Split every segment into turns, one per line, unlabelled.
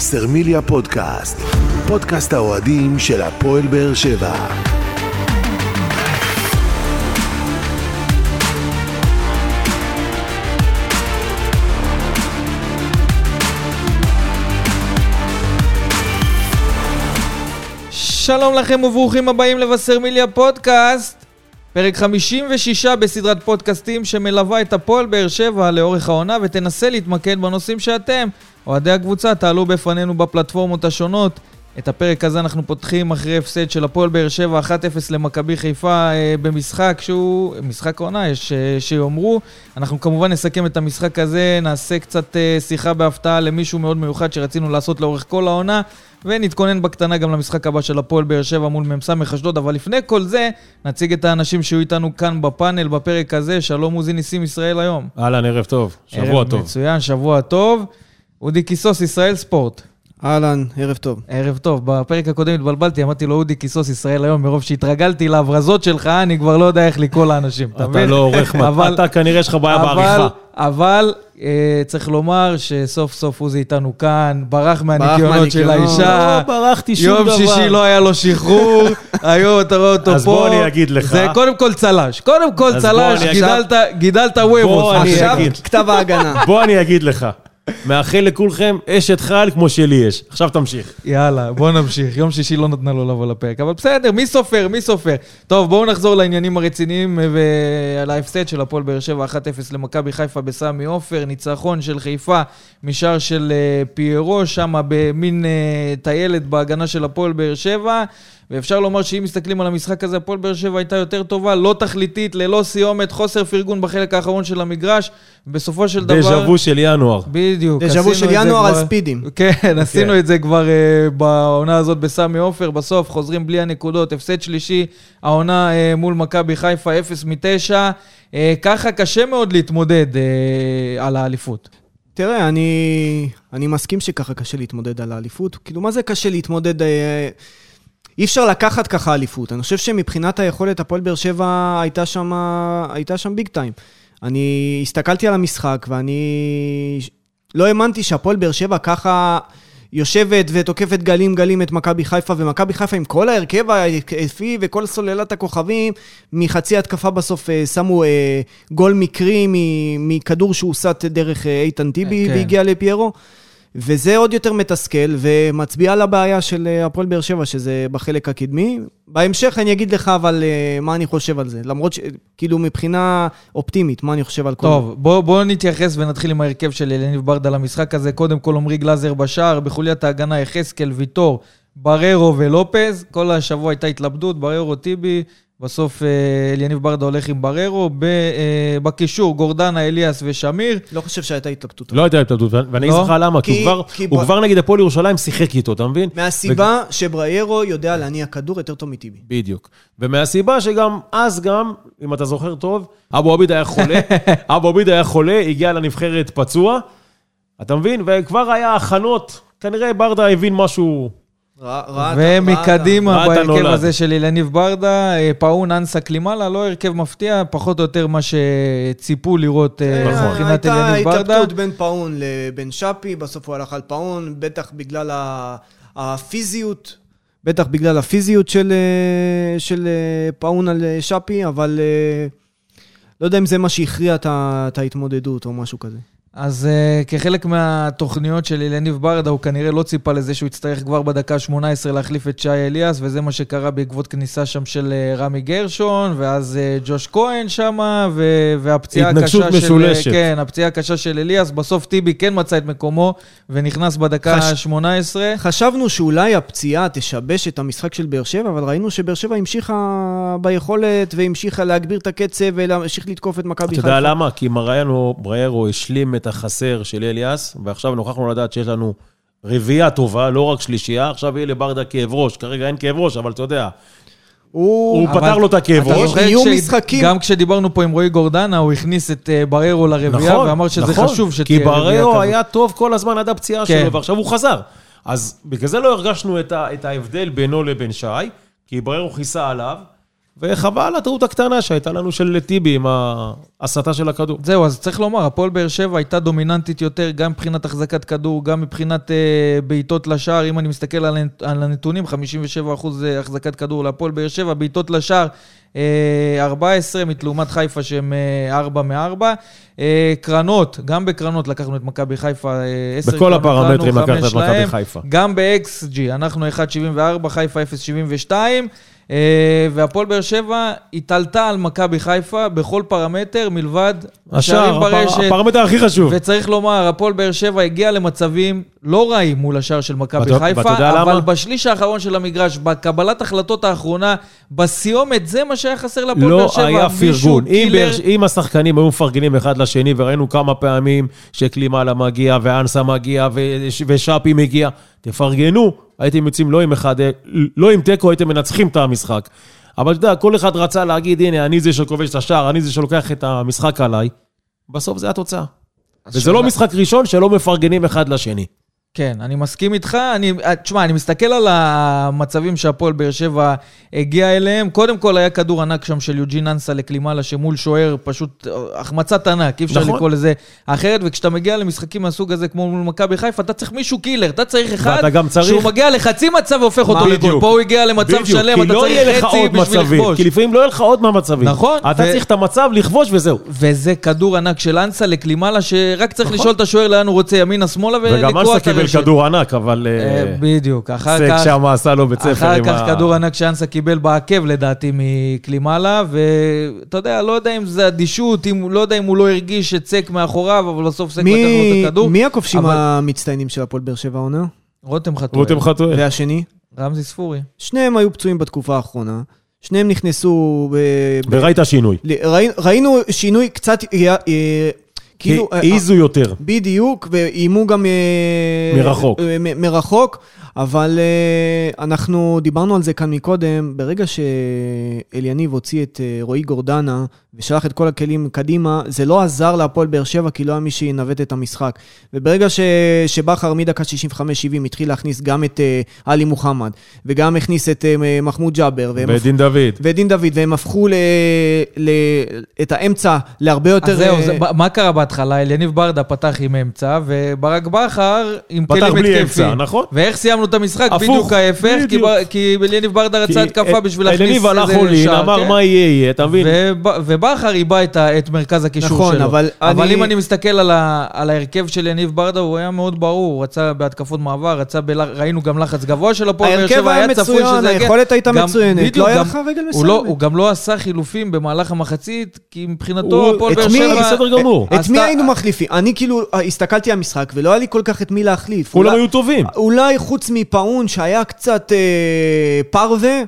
וסרמיליה פודקאסט, פודקאסט האוהדים של הפועל באר שבע.
שלום לכם וברוכים הבאים לבשרמיליה פודקאסט, פרק 56 בסדרת פודקאסטים שמלווה את הפועל באר שבע לאורך העונה ותנסה להתמקד בנושאים שאתם, אוהדי הקבוצה, תעלו בפנינו בפלטפורמות השונות. את הפרק הזה אנחנו פותחים אחרי הפסד של הפועל באר שבע 1-0 למכבי חיפה אה, במשחק שהוא, משחק העונה, יש אה, שיאמרו. אנחנו כמובן נסכם את המשחק הזה, נעשה קצת אה, שיחה בהפתעה למישהו מאוד מיוחד שרצינו לעשות לאורך כל העונה, ונתכונן בקטנה גם למשחק הבא של הפועל באר שבע מול מ"ס אשדוד, אבל לפני כל זה, נציג את האנשים שיהיו איתנו כאן בפאנל בפרק הזה. שלום עוזי ניסים ישראל היום.
אהלן, ערב טוב. שבוע
ערב
טוב.
מצוין, שבוע טוב. אודי קיסוס, ישראל ספורט.
אהלן, ערב טוב.
ערב טוב. בפרק הקודם התבלבלתי, אמרתי לו אודי קיסוס ישראל היום, מרוב שהתרגלתי להברזות שלך, אני כבר לא יודע איך לקרוא לאנשים, אתה
אתה
מבין?
לא עורך,
אבל-
אתה כנראה יש לך בעיה
אבל-
בעריכה.
אבל צריך לומר שסוף סוף עוזי איתנו כאן, ברח מהניקיונות של. האישה.
לא ברחתי שום
יום
דבר.
שישי לא היה לו שחרור, היום אתה רואה אותו פה.
אז בוא אני אגיד לך.
זה קודם כל צל"ש. קודם כל צל"ש, גידלת- גידלת וובוס.
עכשיו. כתב ההגנה.
בוא אני אגיד לך. מאחל לכולכם אשת חייל כמו שלי יש. עכשיו תמשיך.
יאללה, בוא נמשיך. יום שישי לא נתנה לו לבוא לפרק, אבל בסדר, מי סופר? מי סופר? טוב, בואו נחזור לעניינים הרציניים ועל ההפסד של הפועל באר שבע 1-0 למכבי חיפה בסמי עופר, ניצחון של חיפה משער של אה, פיירו, שם במין אה, טיילת בהגנה של הפועל באר שבע. ואפשר לומר שאם מסתכלים על המשחק הזה, הפועל באר שבע הייתה יותר טובה, לא תכליתית, ללא סיומת, חוסר פרגון בחלק האחרון של המגרש. בסופו של דבר...
דז'ה וו של ינואר.
בדיוק.
דז'ה וו של ינואר על ספידים.
כן, עשינו את זה כבר uh, בעונה הזאת בסמי עופר, בסוף חוזרים בלי הנקודות, הפסד שלישי, העונה uh, מול מכבי חיפה, 0 מ-9. Uh, ככה קשה מאוד להתמודד uh, על האליפות.
תראה, אני, אני מסכים שככה קשה להתמודד על האליפות. כאילו, מה זה קשה להתמודד? אי אפשר לקחת ככה אליפות. אני חושב שמבחינת היכולת, הפועל באר שבע הייתה שם, הייתה שם ביג טיים. אני הסתכלתי על המשחק ואני לא האמנתי שהפועל באר שבע ככה יושבת ותוקפת גלים גלים את מכבי חיפה, ומכבי חיפה עם כל ההרכב ההתקפי וכל סוללת הכוכבים, מחצי התקפה בסוף אה, שמו אה, גול מקרי מכדור שהוסט דרך אה, איתן טיבי
כן.
והגיע לפיירו. וזה עוד יותר מתסכל, ומצביע על הבעיה של אה, הפועל באר שבע, שזה בחלק הקדמי. בהמשך אני אגיד לך אבל אה, מה אני חושב על זה. למרות ש... כאילו מבחינה אופטימית, מה אני חושב על כל
טוב, בואו בוא נתייחס ונתחיל עם ההרכב של אלניב ברדה למשחק הזה. קודם כל עמרי גלאזר בשער, בחוליית ההגנה יחזקאל, ויטור, בררו ולופז. כל השבוע הייתה התלבטות, בררו, טיבי. בסוף אה, אליניב ברדה הולך עם בררו. ב- אה, בקישור, גורדנה, אליאס ושמיר.
לא חושב שהייתה התלבטות.
לא הייתה התלבטות, ואני אגיד
לא?
לך למה, כי הוא כבר- נגד הפועל ירושלים שיחק איתו, אתה מבין?
מהסיבה שבריירו יודע להניע כדור יותר טוב מטיבי.
בדיוק. ומהסיבה שגם אז גם, אם אתה זוכר טוב, אבו עביד היה חולה, אבו עביד היה חולה, הגיע לנבחרת פצוע, אתה מבין? וכבר היה הכנות, כנראה ברדה הבין משהו...
ומקדימה בהרכב. הזה של אילניב ברדה, אה, פאון אנסה קלימאלה, לא הרכב מפתיע, פחות או יותר מה שציפו לראות אה,
נכון.
מבחינת
הייתה
אליניב ברדה.
התלבטות בין פאון לבין שפי, בסוף הוא הלך על פאון, בטח בגלל הפיזיות, בטח בגלל הפיזיות של, אה, של פאון על שפי, אבל לא יודע אם זה מה שהכריע את ההתמודדות או משהו כזה.
אז uh, כחלק מהתוכניות של אליניב ברדה, הוא כנראה לא ציפה לזה שהוא יצטרך כבר בדקה ה-18 להחליף את שי אליאס, וזה מה שקרה בעקבות כניסה שם של uh, רמי גרשון, ואז uh, ג'וש כהן שם, ו- והפציעה
התנגשות
הקשה של...
משולשת.
כן, הפציעה הקשה של אליאס. בסוף טיבי כן מצא את מקומו, ונכנס בדקה
חש-
ה-18.
חשבנו שאולי הפציעה תשבש את המשחק של באר שבע, אבל ראינו שבאר שבע המשיכה ביכולת, והמשיכה להגביר את הקצב, והמשיך לתקוף את מכבי
אתה
חיפה.
יודע למה? כי מריינו, בריירו השלים את החסר של אליאס, ועכשיו נוכחנו לדעת שיש לנו רביעייה טובה, לא רק שלישייה, עכשיו יהיה לברדה כאב ראש. כרגע אין כאב ראש, אבל אתה יודע, הוא
הוא...
פתר לו את הכאב
אתה
ראש.
זוכר
יהיו משחקים-
גם כשדיברנו פה עם רועי גורדנה, הוא הכניס את אה, בררו לרביעייה, ואמר שזה
נכון,
חשוב שתהיה
כי
רביעייה
בררו
כזאת.
היה טוב כל הזמן עד הפציעה
כן.
שלו, ועכשיו הוא חזר. אז בגלל זה לא הרגשנו את, ה, את ההבדל בינו לבין שי, כי בררו כיסה עליו, וחבל הטעות הקטנה שהייתה לנו של טיבי עם ההסתה של הכדור.
זהו, אז צריך לומר, הפועל באר שבע הייתה דומיננטית יותר, גם מבחינת החזקת כדור, גם מבחינת אה, בעיטות לשער. אם אני מסתכל על, על הנתונים, 57% החזקת כדור להפועל באר שבע, בעיטות לשער, אה, 14 מתלעומת חיפה שהם אה, 4 מ-4. אה, קרנות, גם בקרנות לקחנו את מכבי חיפה, אה, 10
בכל הפרמטרים לקחת את מכבי. חיפה.
גם ב-XG, אנחנו 1.74, חיפה 0.72, אה, והפועל באר שבע התעלתה על מכבי חיפה בכל פרמטר מלבד השערים
השער, הפר-
ברשת.
הפרמטר הכי חשוב.
וצריך לומר, הפועל באר שבע הגיע למצבים לא רעים מול השער של מכבי חיפה,
יודע
אבל
למה?
בשליש האחרון של המגרש, בקבלת החלטות האחרונה, בסיומת, זה מה שהיה חסר להפועל באר
לא
שבע.
היה
מישהו
פרגון. אם,
קילר.
באר- אם השחקנים היו מפרגנים אחד לשני, וראינו כמה פעמים שקלימאלה מגיע, ואנסה מגיע, וש- ושאפי מגיע, תפרגנו, הייתם יוצאים לא עם אחד, לא עם תיקו, הייתם מנצחים את המשחק. אבל אתה יודע, כל אחד רצה להגיד, הנה, אני זה שכובש את השער, אני זה שלוקח את המשחק עליי. בסוף זה התוצאה. וזה לא משחק ראשון שלא מפרגנים אחד לשני.
כן, אני מסכים איתך. אני, אה, תשמע, אני מסתכל על המצבים שהפועל באר שבע הגיע אליהם. קודם כל היה כדור ענק שם של יוג'ין אנסה לקלימאלה, שמול שוער פשוט אה, החמצת ענק, אי אפשר
נכון.
לקרוא לזה אחרת. וכשאתה מגיע למשחקים מהסוג הזה, כמו מול מכבי חיפה, אתה צריך מישהו קילר, אתה צריך אחד
צריך-
שהוא מגיע לחצי מצב והופך אותו לגול. פה הוא הגיע למצב
בדיוק,
שלם, אתה
לא
צריך חצי בשביל
מצבים,
לכבוש.
כי לפעמים לא יהיה לך עוד מהמצבים.
נכון,
אתה
ו-
צריך את המצב לכבוש וזהו.
וזה כדור ענק של אנסה לקלימאלה, שרק צריך לשאול את השוער לאן הוא רוצה, ימינה, שמאלה,
נכון.
ולקרוע את
קיבל. כדור ענק, אבל... אה,
אה, בדיוק, אחר
סק
כך...
שם עשה לו בית ספר
אחר
עם
כך
ה...
כדור ענק שאנסה קיבל בעקב לדעתי מקלימאלה, ואתה יודע, לא יודע אם זה אדישות, אם, לא יודע אם הוא לא הרגיש את סק מאחוריו, אבל בסוף סק לקח לו את הכדור.
מי הכובשים
אבל-
המצטיינים של הפועל באר שבע העונה?
רותם חתואל,
רותם חתואל.
והשני?
רמזי ספורי.
שניהם היו פצועים בתקופה האחרונה. שניהם נכנסו... ב- ב-
וראית שינוי.
ראינו שינוי קצת... אה, אה, כאילו... אה,
העיזו יותר.
בדיוק, ואיימו גם... אה,
מרחוק.
אה, מרחוק, אבל אה, אנחנו דיברנו על זה כאן מקודם, ברגע שאליניב הוציא את אה, רועי גורדנה ושלח את כל הכלים קדימה, זה לא עזר להפועל באר שבע, כי לא היה מי שינווט את המשחק. וברגע ש... שבכר מדקה 65-70 התחיל להכניס גם את אה, עלי מוחמד, וגם הכניס את מחמוד ג'אבר,
ודין דוד.
ודין דוד, והם הפכו ל... ל... את האמצע להרבה יותר...
אז זהו, זה, מה קרה בהתחלה? אליניב ברדה פתח עם אמצע, וברק בכר עם
פתח
כלים
בלי
התקפיים.
אמצע, נכון.
ואיך סיימנו את המשחק? בדיוק ההפך, כי, אליניב ברדה רצה התקפה בשביל להכניס
אליניב הלך
איזה
אולין,
שער,
אמר
כן?
מה יהיה יהיה, אתה מבין?
וב- ובכר איבא את, מרכז הקישור
נכון,
שלו.
אבל
אבל
אני-
אם אני מסתכל על, ההרכב של יניב ברדה, הוא היה מאוד ברור, הוא רצה בהתקפות מעבר, רצה. ראינו גם לחץ גבוה של הפועל באר שבע,
היה
צפוי שזה יגיע.
היכולת הייתה מצוינת, לא היה לך רגל
הוא לא,
מסוימת.
הוא גם לא עשה חילופים במהלך המחצית, כי מבחינתו הפועל באר שבע...
בסדר גמור.
את מי היינו מחליפים? אני כאילו הסתכלתי על המשחק ולא היה לי כל כך את מי להחליף.
כולם היו טובים.
אולי חוץ מפאון שהיה קצת אה, פרווה,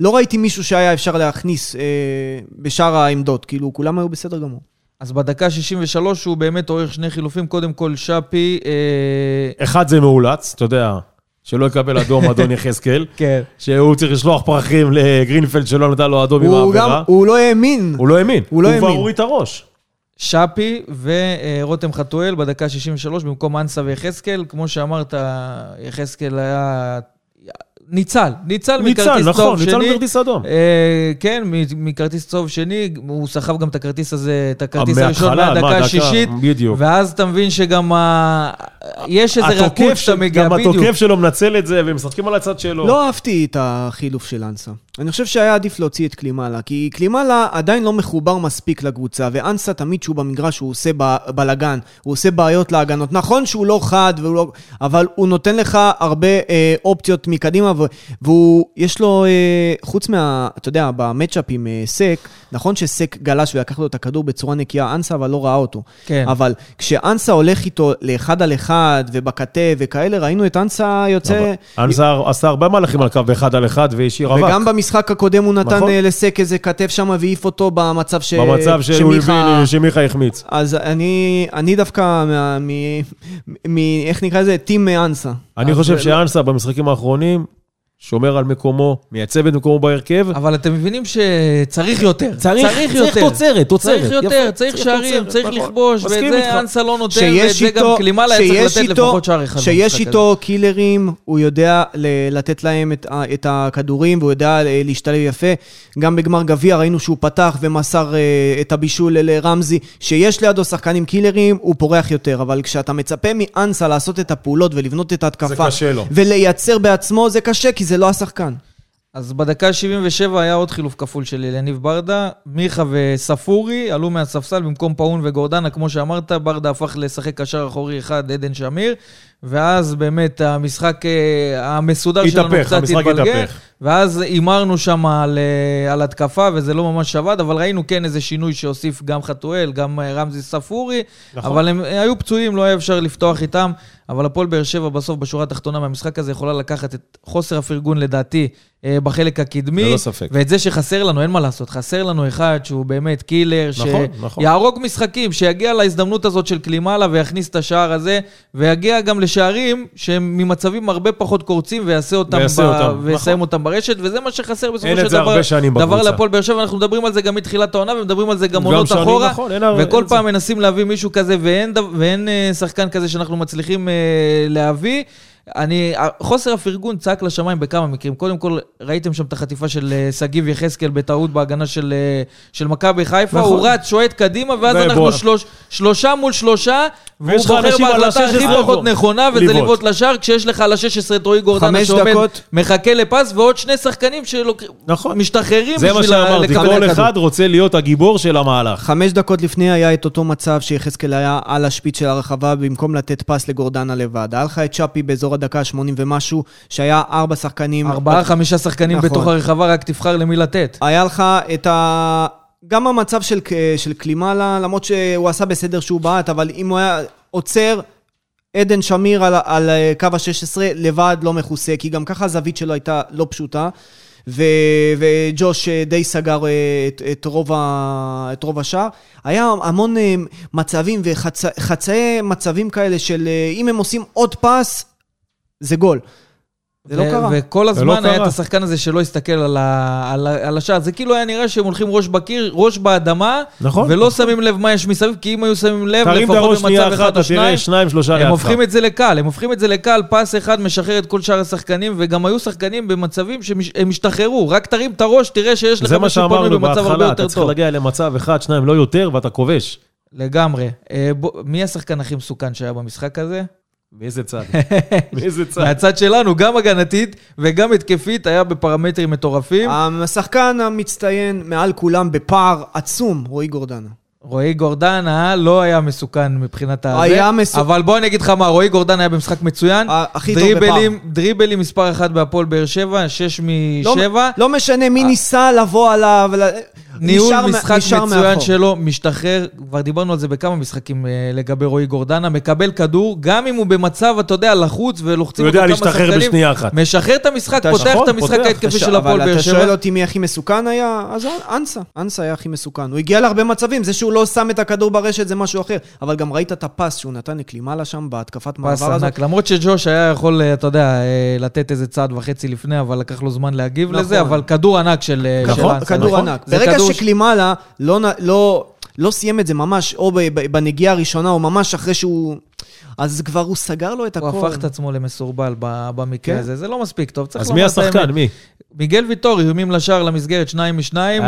לא ראיתי מישהו שהיה אפשר להכניס אה, בשאר העמדות. כאילו, כולם היו בסדר גמור.
אז בדקה 63 הוא באמת עורך שני חילופים, קודם כל שפי... אה,
אחד זה מאולץ, אתה יודע, שלא יקבל אדום אדון יחזקאל.
כן.
שהוא צריך לשלוח פרחים לגרינפלד שלא נתן לו אדום עם העבירה.
הוא לא האמין.
הוא לא האמין.
הוא לא
הוא כבר
האמין.
הוריד את הראש.
שפי ורותם חתואל בדקה 63 במקום אנסה ויחזקאל. כמו שאמרת, יחזקאל היה... ניצל, ניצל
ניצל,
מכרטיס
נכון,
צהוב
ניצל
שני.
מכרטיס אדום.
אה, כן, מכרטיס צהוב שני, הוא סחב גם את הכרטיס הזה, את הכרטיס הראשון מהדקה
מה, דקה,
השישית,
בדיוק.
ואז אתה מבין שגם ה... יש איזה רכות שאתה מגיע,
גם
בדיוק.
התוקף שלו מנצל את זה, ומשחקים על הצד שלו.
לא אהבתי את החילוף של אנסה. אני חושב שהיה עדיף להוציא את קלימאלה, כי קלימאלה עדיין לא מחובר מספיק לקבוצה, ואנסה תמיד שהוא במגרש הוא עושה ב- בלאגן, הוא עושה בעיות להגנות. נכון שהוא לא חד, לא... אבל הוא נותן לך הרבה אה, אופציות מקדימה, ו- והוא, יש לו, אה, חוץ מה, אתה יודע, במצ'אפ עם אה, סק, נכון שסק גלש ולקח לו את הכדור בצורה נקייה, אנסה אבל לא ראה אותו.
כן.
אבל כשאנסה הולך איתו לאחד על אחד, ובכתף וכאלה, ראינו את אנסה יוצא...
אנסר עשה הרבה מהלכים על קו באחד על אחד והשאיר אבק.
במשחק הקודם הוא נתן
נכון.
אה, לסק איזה כתף שם והעיף אותו במצב ש...
במצב
שמיכה-
שמיכה החמיץ.
אז אני, אני דווקא, מה, מ, מ, איך נקרא לזה? טים אנסה.
אני חושב
זה-
שאנסה במשחקים האחרונים שומר על מקומו, מייצב את מקומו בהרכב.
אבל אתם מבינים שצריך יותר.
צריך, צריך
יותר.
תוצרת, תוצרת.
צריך יותר,
יפה,
צריך שערים,
תוצרת,
צריך
נכון.
לכבוש, ואת זה
איתך.
אנסה לא נותן,
שיש
ואת זה
איתו-
גם קלימאלה היה צריך
שיש
לתת
איתו-
לפחות שער אחד.
שיש איתו קילרים, הוא יודע לתת להם את, את הכדורים, והוא יודע אה, להשתלב יפה. גם בגמר גביע ראינו שהוא פתח ומסר אה, את הבישול לרמזי. שיש לידו שחקנים קילרים, הוא פורח יותר. אבל כשאתה מצפה מאנסה לעשות את הפעולות ולבנות את ההתקפה...
זה קשה לו.
ולייצר בעצמו, זה קשה, כי זה לא השחקן.
אז בדקה 77 היה עוד חילוף כפול של יניב ברדה. מיכה וספורי עלו מהספסל במקום פאון וגורדנה, כמו שאמרת, ברדה הפך לשחק קשר אחורי אחד, עדן שמיר. ואז באמת המשחק אה, המסודר שלנו
התהפך,
קצת התבלגן.
התהפך.
ואז הימרנו שם על, אה, על התקפה, וזה לא ממש עבד, אבל ראינו כן איזה שינוי שהוסיף גם חתואל, גם אה, רמזי ספורי,
נכון.
אבל הם היו פצועים, לא היה אפשר לפתוח איתם. אבל הפועל באר שבע בסוף, בשורה התחתונה מהמשחק הזה, יכולה לקחת את חוסר הפרגון, לדעתי, בחלק הקדמי.
ללא ספק.
ואת זה שחסר לנו, אין מה לעשות, חסר לנו אחד שהוא באמת קילר,
נכון, נכון.
שיהרוג משחקים, שיגיע להזדמנות הזאת של קלימאלה ויכניס את השער הזה, ויגיע גם לשערים שהם ממצבים הרבה פחות קורצים ויעשה אותם,
ויעשה
ב...
אותם,
ויסיים
נכון.
אותם ברשת, וזה מה שחסר בסופו
אין
של
את זה
דבר.
הרבה
דבר. להפועל באר שבע, אנחנו מדברים על זה גם מתחילת העונה, ומדברים על זה גם עונות אחורה,
נכון, אין
וכל
אין
פעם
זה.
מנסים להביא מישהו כזה, ואין, ואין אה, שחקן כזה שאנחנו מצליחים אה, להביא. אני, חוסר הפרגון צעק לשמיים בכמה מקרים. קודם כל, ראיתם שם את החטיפה של אה, שגיב יחזקאל בטעות בהגנה של, אה, של מכבי חיפה.
נכון.
הוא רץ, שועט קדימה, ואז. אנחנו שלוש, שלושה מול שלושה, והוא בוחר בהחלטה הכי
ה-16
פחות נכונה, וזה
לבעוט.
לשער, כשיש לך על ה-16 את רועי גורדנה שעומד,
דקות.
מחכה לפס, ועוד שני שחקנים
נכון.
שמשתחררים
זה מה
בשביל ה-
שאמרתי,
לקבל
כל. אחד רוצה להיות הגיבור של המהלך.
חמש דקות לפני היה את אותו מצב שיחזקאל היה על השפיץ של הרחבה במקום לתת פס לגורדנה לבד. היה לך את צ'אפי באזור הדקה ה-80 ומשהו, שהיה ארבע שחקנים.
ארבעה, חמישה שחקנים
נכון.
בתוך הרחבה, רק תבחר למי לתת.
היה לך את ה... גם המצב של, של קלימאלה, למרות שהוא עשה בסדר שהוא בעט, אבל אם הוא היה עוצר, עדן שמיר על, על קו ה-16 לבד לא מכוסה, כי גם ככה הזווית שלו הייתה לא פשוטה. ו, וג'וש אה, די סגר אה, את, את, רוב ה, את רוב השער. היה המון אה, מצבים וחצאי מצבים כאלה של אה, אם הם עושים עוד פס, זה גול. זה לא קרה.
וכל
לא
הזמן היה את
קרה.
השחקן הזה שלא הסתכל על, ה- על, ה- על השער. זה כאילו היה נראה שהם הולכים ראש בקיר, ראש באדמה,
נכון.
ולא שמים לב מה יש מסביב, כי אם היו שמים לב,
תרים את
לפחות
הראש שנייה
במצב
אחת,
אחד
אתה
או שניים,
תראה שניים, שלושה
הם
לידך.
הופכים את זה לקל, הם הופכים את זה לקל, פס אחד משחרר את כל שאר השחקנים, וגם היו שחקנים במצבים שהם השתחררו, רק תרים את הראש, תראה שיש לך
זה מה
מישהו פנוי
שאמרנו
במצב הרבה
בהתחלה,
יותר
אתה צריך
טוב.
להגיע למצב אחד, שניים, לא יותר, ואתה כובש.
לגמרי. אה, בוא- מי השחקן הכי מסוכן שהיה במשחק הזה?
מאיזה צד? מאיזה צד?
מהצד שלנו, גם הגנתית וגם התקפית, היה בפרמטרים מטורפים.
השחקן המצטיין מעל כולם בפער עצום, רועי גורדנה.
רועי גורדנה לא היה מסוכן מבחינת הזה.
היה מסוכן.
אבל בוא אני אגיד לך מה, רועי גורדנה היה במשחק מצוין.
ה- הכי טוב
דריבלים, דריבלים מספר אחת בהפועל באר שבע, שש
לא,
משבע.
לא משנה מי ניסה לבוא עליו,
ניהול משחק
נשאר
מצוין
מאחור.
שלו, משתחרר, כבר דיברנו על זה בכמה משחקים אה, לגבי רועי גורדנה, מקבל כדור, גם אם הוא במצב, אתה יודע, לחוץ ולוחצים
הוא
אותו
יודע
כמה
להשתחרר
שחקנים,
בשנייה אחת.
משחרר את המשחק,
אתה-
פותח
נכון,
את המשחק. ההתקפי
אתה
של הפועל
אבל
באר
אתה
שבע.
שואל אותי מי הכי מסוכן היה? אז אנסה. אנסה היה הכי מסוכן. הוא הגיע להרבה מצבים, זה שהוא לא שם את הכדור ברשת זה משהו אחר. אבל גם ראית את הפס שהוא נתן לקלימאלה שם בהתקפת מעבר הזאת.
ענק, למרות שג'וש היה יכול, אה, אתה יודע, אה, לתת איזה צעד וחצי לפני, אבל לקח לו זמן להגיב
נכון.
לזה, אבל כדור ענק של אה, של
נכון,
אנסה.
כדור
נכון.
ענק. ברגע
ש-
שקלימאלה לא, לא, לא סיים את זה ממש, או ב- ב- בנגיעה הראשונה, או ממש אחרי שהוא... אז כבר הוא סגר לו את
הוא
הכל.
הפך את עצמו למסורבל ב- במקרה
כן.
הזה, זה לא מספיק טוב, צריך
אז
לומר
מי
את האמת.
השחקן? מי?
מיגל ויטור, איומים לשער למסגרת, שניים משניים.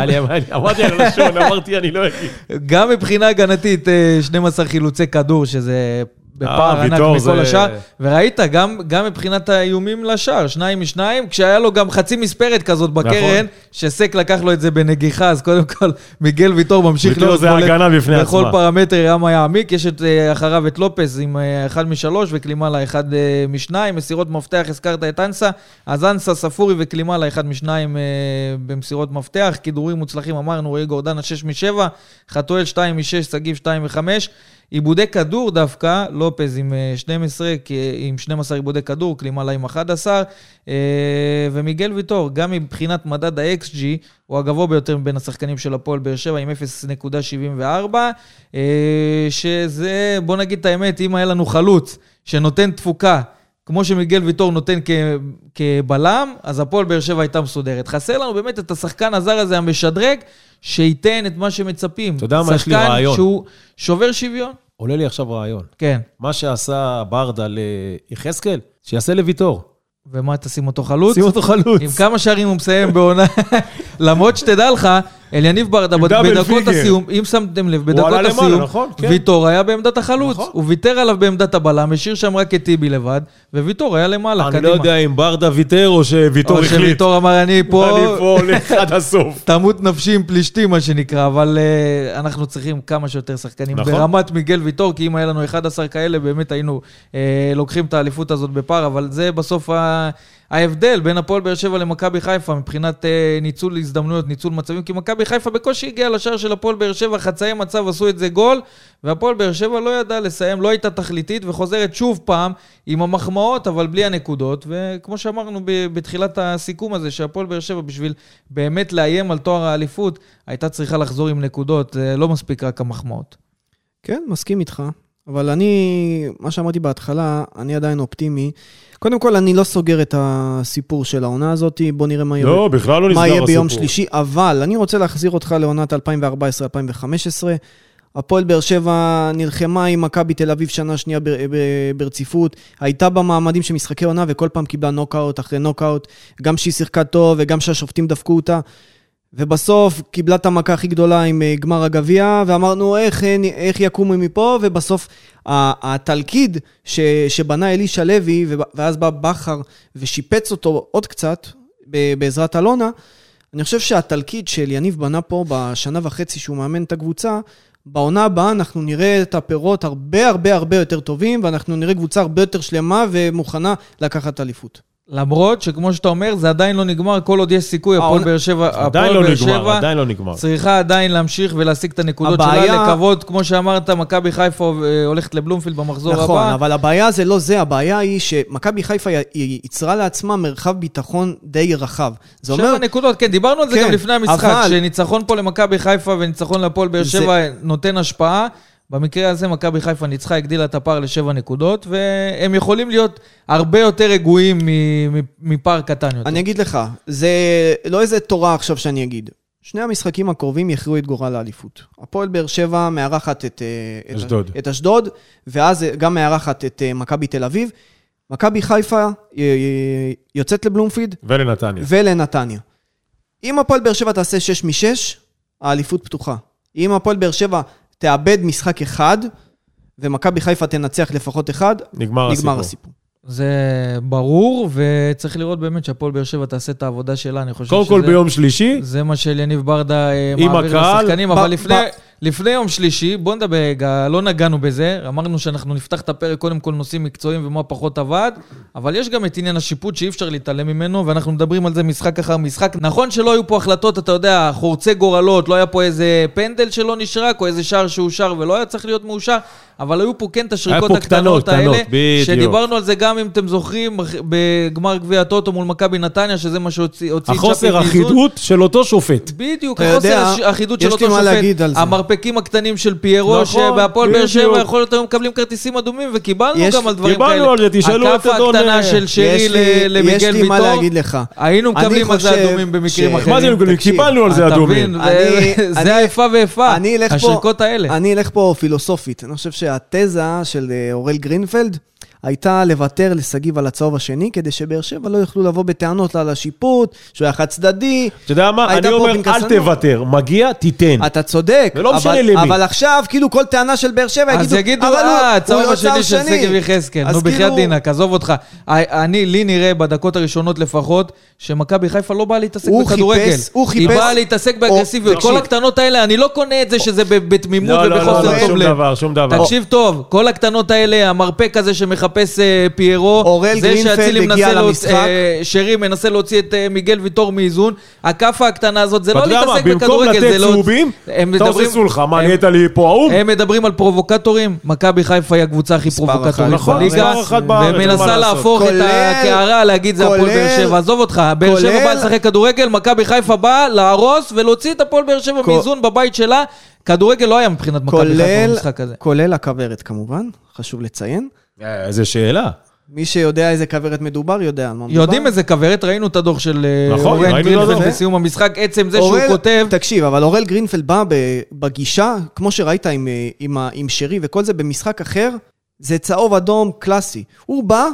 אמרתי על הלשון, אמרתי אני לא אגיד.
גם מבחינה הגנתית, אה, 12 חילוצי כדור, שזה בפער
אה,
ענק
ויטור
מכל
זה-
השאר. וראית, גם, גם מבחינת האיומים לשער, שניים משניים, כשהיה לו גם חצי מספרת כזאת בקרן, שסק לקח לו את זה בנגיחה, אז קודם כל, מיגל ויטור ממשיך
ויטור
להיות
זה
בולט
הגנה בפני
בכל
עצמה.
פרמטר ים יעמיק. יש את, אה, אחריו את לופס עם אה, אחד משלוש, וקלימאלה אחד אה, משניים. מסירות מפתח, הזכרת את אנסה. אז אנסה, ספורי וקלימאלה אחד משניים במסירות מפתח. כידורים מוצלחים, אמרנו, רועי גורדנה שש משבע, חתואל שתיים משש, שגיב שתיים וחמש. עיבודי כדור דווקא, לופז עם אה, 12, כי- עם 12 עיבודי כדור, קלימאלה עם 11, אה, ומיגל ויטור, גם מבחינת מדד ה-XG, הוא הגבוה ביותר מבין השחקנים של הפועל באר שבע עם 0.74, אה, שזה, בוא נגיד את האמת, אם היה לנו חלוץ שנותן תפוקה, כמו שמיגל ויטור נותן כבלם, אז הפועל באר שבע הייתה מסודרת. חסר לנו באמת את השחקן הזר הזה, המשדרג, שייתן את מה שמצפים.
אתה יודע מה, יש לי רעיון.
שחקן שהוא שובר שוויון.
עולה לי עכשיו רעיון.
כן.
מה שעשה ברדה ליחזקאל, שיעשה לוויטור.
ומה, תשים אותו חלוץ?
שים אותו חלוץ.
עם כמה שערים הוא מסיים בעונה. למרות שתדע לך, אליניב ברדה, בדקות. הסיום, אם שמתם לב, בדקות הסיום,
נכון? כן.
ויטור היה בעמדת החלוץ.
נכון.
הוא ויתר עליו בעמדת הבלם, השאיר שם רק את טיבי לבד, וויטור היה למעלה,
אני
קדימה.
לא יודע אם ברדה ויתר או שוויטור
או
החליט.
שוויטור אמר, אני פה,
אני פה הולך עד הסוף.
תמות נפשי עם פלישתים, מה שנקרא, אבל uh, אנחנו צריכים כמה שיותר שחקנים
נכון.
ברמת מיגל ויטור, כי אם היה לנו 11 כאלה, באמת היינו uh, לוקחים את האליפות הזאת בפער, אבל זה בסוף ה... ההבדל בין הפועל באר שבע למכבי חיפה מבחינת uh, ניצול הזדמנויות, ניצול מצבים, כי מכבי חיפה בקושי הגיעה לשער של הפועל באר שבע, חצאי מצב עשו את זה גול, והפועל באר שבע לא ידעה לסיים, לא הייתה תכליתית, וחוזרת שוב פעם עם המחמאות, אבל בלי הנקודות, וכמו שאמרנו בתחילת הסיכום הזה, שהפועל באר שבע בשביל באמת לאיים על תואר האליפות, הייתה צריכה לחזור עם נקודות, לא מספיק רק המחמאות.
כן, מסכים איתך. אבל אני, מה שאמרתי בהתחלה, אני עדיין אופטימי. קודם כל, אני לא סוגר את הסיפור של העונה הזאת, בוא נראה מה יהיה,
לא, בכלל לא
מה
הסיפור.
יהיה ביום שלישי, אבל אני רוצה להחזיר אותך לעונת 2014-2015. הפועל באר שבע נלחמה עם מכבי תל אביב שנה שנייה בר- ברציפות, הייתה במעמדים של משחקי עונה וכל פעם קיבלה נוקאוט אחרי נוקאוט, גם שהיא שיחקה טוב וגם שהשופטים דפקו אותה. ובסוף קיבלה את המכה הכי גדולה עם אה, גמר הגביע, ואמרנו איך, אה, איך יקומו מפה, ובסוף התלכיד ש, שבנה אלישע לוי, ואז בא בכר ושיפץ אותו עוד קצת, בעזרת אלונה, אני חושב שהתלכיד של יניב בנה פה בשנה וחצי שהוא מאמן את הקבוצה, בעונה הבאה אנחנו נראה את הפירות הרבה הרבה הרבה יותר טובים, ואנחנו נראה קבוצה הרבה יותר שלמה ומוכנה לקחת אליפות.
למרות שכמו שאתה אומר, זה עדיין לא נגמר, כל עוד יש סיכוי, הפועל באר שבע,
עדיין
הפועל
לא
באר
נגמר,
שבע
עדיין לא נגמר.
צריכה עדיין להמשיך ולהשיג את הנקודות
הבעיה-
שלה, לקוות, כמו שאמרת, מכבי חיפה אה, הולכת לבלומפילד במחזור הבא.
נכון, אבל הבעיה זה לא זה, הבעיה היא שמכבי חיפה ייצרה לעצמה מרחב ביטחון די רחב. זה אומר,
שבע נקודות, כן, דיברנו על זה
כן,
גם לפני המשחק,
אבל-
שניצחון פה למכבי חיפה וניצחון להפועל באר
זה-
שבע נותן השפעה. במקרה הזה מכבי חיפה ניצחה, הגדילה את הפער לשבע נקודות, והם יכולים להיות הרבה יותר רגועים מ- מ- מפער קטן יותר.
אני אגיד לך, זה לא איזה תורה עכשיו שאני אגיד. שני המשחקים הקרובים יכריעו את גורל האליפות. הפועל באר שבע מארחת את, אה, את
אשדוד.
את אשדוד, ואז גם מארחת את אה, מכבי תל אביב. מכבי חיפה אה, יוצאת לבלומפיד
ולנתניה.
ולנתניה. אם הפועל באר שבע תעשה 6 מ-6, האליפות פתוחה. אם הפועל באר שבע תאבד משחק אחד, ומכבי חיפה תנצח לפחות אחד,
נגמר הסיפור.
נגמר הסיפור.
זה ברור, וצריך לראות באמת שהפועל באר שבע תעשה את העבודה שלה, אני חושב
קודם כל ביום שלישי,
זה מה שאליניב ברדה אה, מעביר
הקהל,
לשחקנים,
ב-
אבל
ב-
לפני, יום שלישי, בוא נדבר רגע, לא נגענו בזה, אמרנו שאנחנו נפתח את הפרק קודם כל נושאים מקצועיים ומה פחות עבד, אבל יש גם את עניין השיפוט שאי אפשר להתעלם ממנו, ואנחנו מדברים על זה משחק אחר משחק. נכון שלא היו פה החלטות, אתה יודע, חורצי גורלות, לא היה פה איזה פנדל שלא נשרק, או איזה שער שאושר ולא היה צריך להיות מאושר, אבל היו פה כן את השריקות הקטנות
קטנות,
האלה,
קטנות, בדיוק.
שדיברנו על זה גם, אם אתם זוכרים, בגמר גביע הטוטו מול מכבי נתניה, שזה מה שהוציא
החוסר. אחידות של אותו שופט.
בדיוק, החוסר האחידות של אותו שופט. המרפקים הקטנים של פיירו,
נכון,
שבהפועל באר שבע. יכול להיות היום מקבלים כרטיסים אדומים, וקיבלנו
יש-
גם על דברים כאלה.
קיבלנו על זה, תשאלו את
הכאפה
אדון,
הקטנה
אה,
של שרי
יש לי-
ל- למיגל
יש לי מה
ויטור,
להגיד לך.
היינו מקבלים על זה אדומים במקרים
ש-
אחרים.
מה זה,
תקשיב,
קיבלנו על זה אדומים.
זה- האיפה ואיפה, השריקות האלה.
אני אלך פה פילוסופית. אני חושב שהתזה של אה, אוראל גרינפלד הייתה לוותר לשגיב על הצהוב השני, כדי שבאר שבע לא יוכלו לבוא בטענות על השיפוט, שהוא היה חד צדדי.
אתה יודע מה? אני אומר. אל תוותר. מגיע, תיתן.
אתה צודק.
ולא משנה
אבל-
למי.
אבל עכשיו, כאילו כל טענה של באר שבע יגידו,
אז יגידו,
אבל הוא-
אה,
הוא
הצהוב
לא
השני של שגב יחזקאל. נו, בחייאת
כאילו-
דינק, עזוב אותך. אני, לי נראה בדקות הראשונות לפחות, שמכבי חיפה לא באה להתעסק
הוא
בכדורגל.
חיפש- הוא
היא
חיפש-
באה להתעסק באגרסיביות. כל. הקטנות האלה, אני לא קונה את זה שזה בתמימות
לא, לא, לא,
ובחוסר
לא,
תום
שום
לב.
דבר, שום דבר.
תקשיב טוב, כל הקטנות האלה, המרפק הזה שמחפש אה, פיירו,
אוראל
זה
גרינפלד
שאצילי
הגיע
מנסה להוציא,
למשחק.
אה, שרי מנסה להוציא את אה, מיגל ויטור מאיזון, הכאפה הקטנה הזאת, זה לא
יודע מה,
להתעסק
במקום
בכדורגל,
לתת
זה לא...
צהובים,
הם
אתה עושה
מדברים-
סולחה, מה,
הם-
נהיית לי פה אהוב?
הם מדברים על פרובוקטורים, מכבי חיפה היא הקבוצה הכי פרובוקטורית.
נכון,
בליגה, ומנסה. להפוך את הקערה, להגיד זה הפועל באר שבע. עזוב אותך, באר שבע באה לשחק כדורגל, מכבי חיפה באה להרוס ולהוציא את הפועל באר שבע מאיזון בבית שלה. כדורגל לא היה מבחינת מכבי חיפה במשחק הזה.
כולל הכוורת כמובן, חשוב לציין.
אה, איזה שאלה.
מי שיודע איזה כוורת מדובר, יודע על מה מדובר.
יודעים איזה כוורת, ראינו את הדוח של אה,
נכון,
אורן גרינפלד. בסיום המשחק, עצם זה שהוא
אורל-
כותב...
תקשיב, אבל אורל גרינפלד בא ב- בגישה, כמו שראית עם, אה, עם, עם שרי וכל זה, במשחק אחר, זה צהוב אדום קלאסי. הוא בא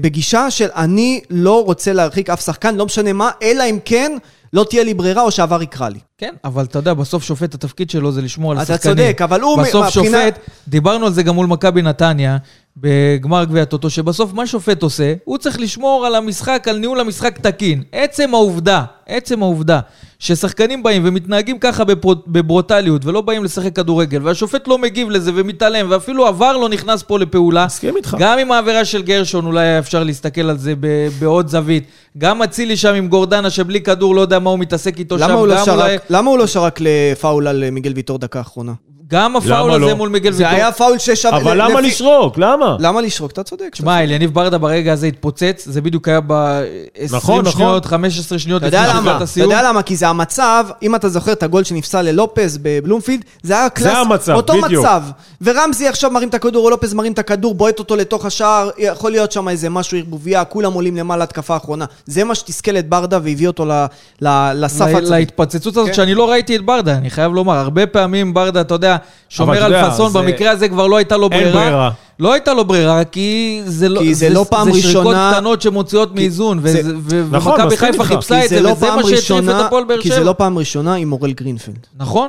בגישה של אני לא רוצה להרחיק אף שחקן, לא משנה מה, אלא אם כן לא תהיה לי ברירה או שעבר יקרא לי.
כן, אבל אתה יודע, בסוף שופט, התפקיד שלו זה לשמור על
אתה
השחקנים.
צודק, אבל הוא
בסוף שופט, דיברנו על זה גם מול מכבי נתניה, בגמר גביע הטוטו, שבסוף מה שופט עושה? הוא צריך לשמור על המשחק, על ניהול המשחק תקין. עצם העובדה, עצם העובדה, ששחקנים באים ומתנהגים ככה בברוטליות, ולא באים לשחק כדורגל, והשופט לא מגיב לזה ומתעלם, ואפילו עבר לא נכנס פה לפעולה.
מסכים איתך.
גם עם העבירה של גרשון, אולי אפשר להסתכל על זה ב- בעוד זווית. גם אצילי שם עם גורדנה, שבלי כדור לא יודע מה הוא מתעסק איתו שם.
למה הוא, לא
גם אולי-
שרק, למה הוא לא שרק לפאול על מיגל ויטור דקה האחרונה?
גם הפאול
למה
הזה
לא?
מול מיגל
זה
ויטור.
היה פאול ששווה...
אבל למה
לפי-
לשרוק? למה?
למה לשרוק? אתה צודק.
שמע, אליניב ברדה ברגע הזה התפוצץ, זה בדיוק היה ב-20
נכון, נכון.
שניות, 15 שניות
אתה
לפני
יודע
שקיבלת
למה? אתה
הסיום.
יודע למה? כי זה המצב, אם אתה זוכר את הגול שנפסל ללופז בבלומפילד, זה היה קלאס,
המצב,
אותו
בדיוק.
מצב. ורמזי עכשיו מרים את הכדור, או לופז מרים את הכדור, בועט אותו לתוך השער, יכול להיות שם איזה משהו ערבוביה, כולם עולים למעלה התקפה האחרונה. זה מה שתסכל את ברדה והביא אותו ל- ל- לסף
לה-
הצד.
להתפוצצות הזאת,
כן.
שאני לא ראיתי את ברדה, אני חייב לומר. הרבה פעמים ברדה, אתה יודע, שומר על פאסון,
זה-
במקרה הזה כבר לא הייתה לו
אין
ברירה.
ברירה.
לא הייתה לו ברירה, כי זה לא...
כי זה לא פעם
זה שריקות
ראשונה-
קטנות שמוציאות מאיזון,
זה-
וזה- ו-
נכון,
ומכבי
מסכים
חיפה. חיפשה
כי
את
זה
זה,
לא
וזה מה שהטריף את הפועל באר
כי זה
שבע.
לא פעם ראשונה עם אורל גרינפלד.
נכון.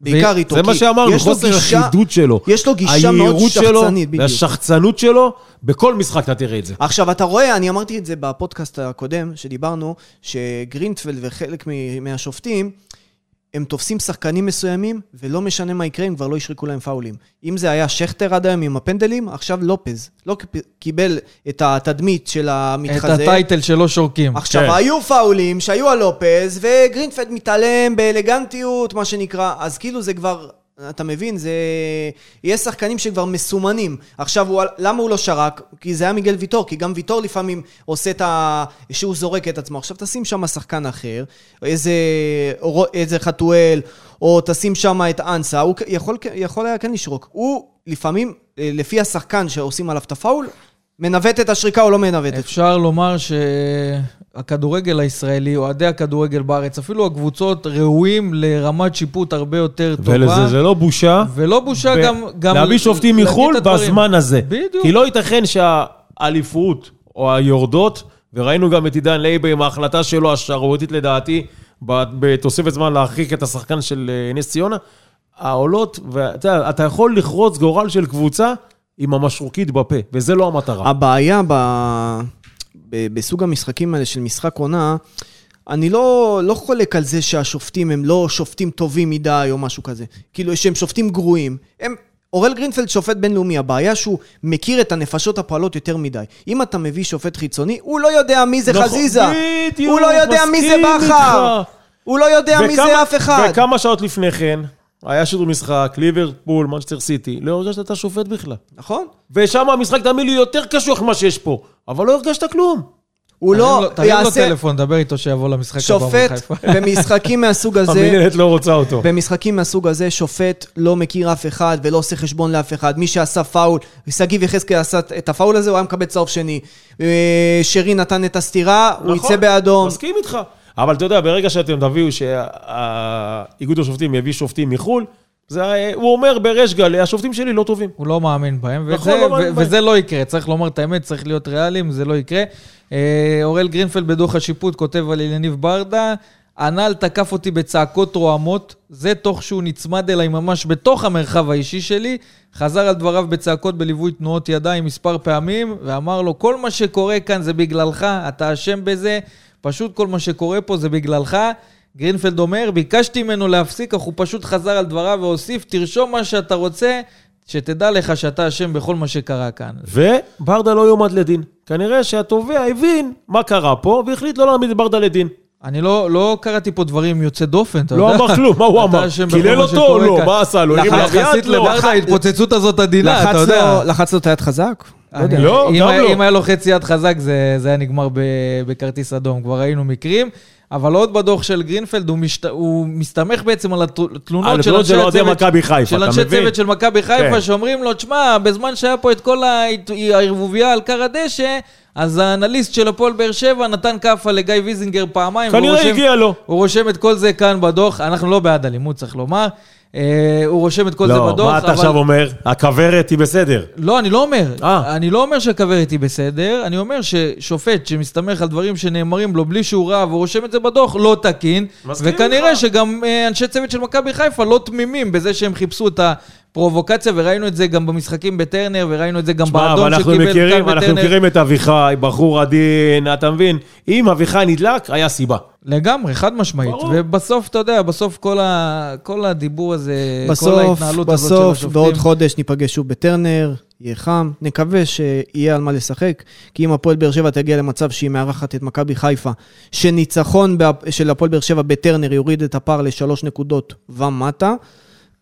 בעיקר
ו-
איתו.
זה מה
כי
שאמרנו,
יש לו
חוסר החידוד שלו.
יש לו גישה מאוד
היהירות שלו
שחצנית, בדיוק.
והשחצנות שלו, בכל משחק אתה תראה את זה.
עכשיו, אתה רואה, אני אמרתי את זה בפודקאסט הקודם, שדיברנו, שגרינטפלד וחלק מהשופטים, הם תופסים שחקנים מסוימים, ולא משנה מה יקרה, הם כבר לא ישרקו להם פאולים. אם זה היה שכטר עד היום עם הפנדלים, עכשיו לופז. לא קיב- קיבל את התדמית של
את
המתחזה.
הטייטל שלא שורקים.
עכשיו,
כן.
היו פאולים שהיו על לופז, וגרינפלד מתעלם באלגנטיות, מה שנקרא, אז כאילו זה כבר, אתה מבין, זה... יש שחקנים שכבר מסומנים. עכשיו, הוא... למה הוא לא שרק? כי זה היה מיגל ויטור, כי גם ויטור לפעמים עושה את ה... שהוא זורק את עצמו. עכשיו, תשים שם שחקן אחר, איזה. איזה חתואל, או תשים שם את אנסה, הוא יכול, יכול היה כן לשרוק. הוא לפעמים, אה, לפי השחקן שעושים עליו את הפאול, מנווט את השריקה או לא מנווט את
אפשר לומר שהכדורגל הישראלי, אוהדי הכדורגל בארץ, אפילו הקבוצות ראויים לרמת שיפוט הרבה יותר טובה.
ולזה זה לא בושה.
ולא בושה
ו-
גם, גם
להביא שופטים מחו"ל. בזמן הזה.
בדיוק.
כי לא ייתכן שהאליפות או היורדות, וראינו גם את עידן לייבה עם ההחלטה שלו, השערורייתית לדעתי, בתוספת זמן להרחיק את השחקן של אה, נס ציונה, העולות, ואתה יודע, אתה יכול לכרוץ גורל של קבוצה עם המשרוקית בפה, וזה לא המטרה.
הבעיה ב... ב... בסוג המשחקים האלה של משחק עונה, אני לא, לא חולק על זה שהשופטים הם לא שופטים טובים מדי או משהו כזה. כאילו, שהם שופטים גרועים. הם... אורל גרינפלד שופט בינלאומי, הבעיה שהוא מכיר את הנפשות הפועלות יותר מדי. אם אתה מביא שופט חיצוני, הוא לא יודע מי זה
נכון,
חזיזה.
בדיוק,
הוא לא יודע מי זה בכר. הוא לא יודע מי
וכמה-
זה אף אחד.
וכמה שעות לפני כן, היה שידור משחק, ליברפול, מנצ'סטר סיטי, לא הרגשת את השופט בכלל.
נכון?
ושם המשחק, תאמין לי, יותר קשוח ממה שיש פה. אבל לא הרגשת כלום.
הוא לא
לו- תרים לו
יעשה...
טלפון, דבר איתו שיבוא למשחק הבא
שופט. במשחקים מהסוג הזה...
המינהלת לא רוצה אותו.
במשחקים מהסוג הזה, שופט לא מכיר אף אחד ולא עושה חשבון לאף אחד. מי שעשה פאול, שגיב יחזקאל עשה את הפאול הזה, הוא היה מקבל צהוב שני. אה, שרי נתן את הסטירה, הוא
נכון,
יצא באדום.
מסכים איתך. אבל אתה יודע, ברגע שאתם תביאו שהאיגוד השופטים יביא שופטים מחו"ל, זה, הוא אומר בריש גלי, השופטים שלי לא טובים.
הוא לא מאמין בהם,
נכון,
וזה,
לא מאמין
ו-
בהם.
וזה לא יקרה. צריך לומר את האמת, צריך להיות ריאליים, זה לא יקרה. אה, אוראל גרינפלד בדוח השיפוט כותב על יניב ברדה, הנ"ל תקף אותי בצעקות רועמות, זה תוך שהוא נצמד אליי ממש בתוך המרחב האישי שלי, חזר על דבריו בצעקות בליווי תנועות ידיים מספר פעמים, ואמר לו, כל מה שקורה כאן זה בגללך, אתה אשם בזה, פשוט כל מה שקורה פה זה בגללך. גרינפלד אומר, ביקשתי ממנו להפסיק, אך הוא פשוט חזר על דבריו והוסיף, תרשום מה שאתה רוצה, שתדע לך שאתה אשם בכל מה שקרה כאן.
וברדה לא יועמד לדין. כנראה שהתובע הבין מה קרה פה, והחליט לא להעמיד את ברדה לדין.
אני לא, לא קראתי פה דברים יוצא דופן, אתה יודע.
לא אמר כלום, מה הוא אמר? קילל אותו?
שקורה
לא,
כאן.
מה עשה לו? עליו
יחסית?
לא.
לברדה, ההתפוצצות הזאת עדינה, אתה יודע.
לו- לחץ לו את היד חזק? לא
לא,
אם
גם לא.
אם היה לו חצי יד חזק, זה, זה היה נגמר בכרטיס אדום, כבר ראינו מקרים. אבל עוד בדוח של גרינפלד, הוא, משת... הוא מסתמך בעצם על התלונות של אנשי הצוות, של אנשי? צוות של מכבי חיפה,
כן.
שאומרים לו, תשמע, בזמן שהיה פה את כל הערבוביה על קר הדשא, אז האנליסט של הפועל באר שבע נתן כאפה לגיא ויזינגר פעמיים,
כנראה הגיע לו.
הוא רושם את כל זה כאן בדוח, אנחנו לא בעד אלימות, צריך לומר. אה, הוא רושם את כל זה
לא,
בדוח,
מה אתה עכשיו אומר? הכוורת היא בסדר.
לא, אני לא אומר.
אה.
אני לא אומר שהכוורת היא בסדר, אני אומר ששופט שמסתמך על דברים שנאמרים לו בלי שהוא ראה והוא רושם את זה בדוח, לא תקין. וכנראה
איתך.
שגם אה, אנשי צוות של מכבי חיפה לא תמימים בזה שהם חיפשו את הפרובוקציה, וראינו את זה גם במשחקים בטרנר, וראינו את זה גם
שמע,
באדום
אנחנו
שקיבל
מכירים,
קל
אנחנו
בטרנר.
מכירים את אביחי, בחור עדין, אתה מבין? אם אביחי נדלק, היה סיבה.
לגמרי, חד משמעית.
ברור.
ובסוף, אתה יודע, בסוף כל, ה... כל הדיבור הזה, כל
בסוף,
ההתנהלות הזאת של
בסוף,
השופטים...
בעוד חודש ניפגש שוב בטרנר, יהיה חם. נקווה שיהיה על מה לשחק, כי אם הפועל באר שבע תגיע למצב שהיא מארחת את מכבי חיפה, שניצחון בה- של הפועל באר שבע בטרנר יוריד את הפער לשלוש נקודות ומטה,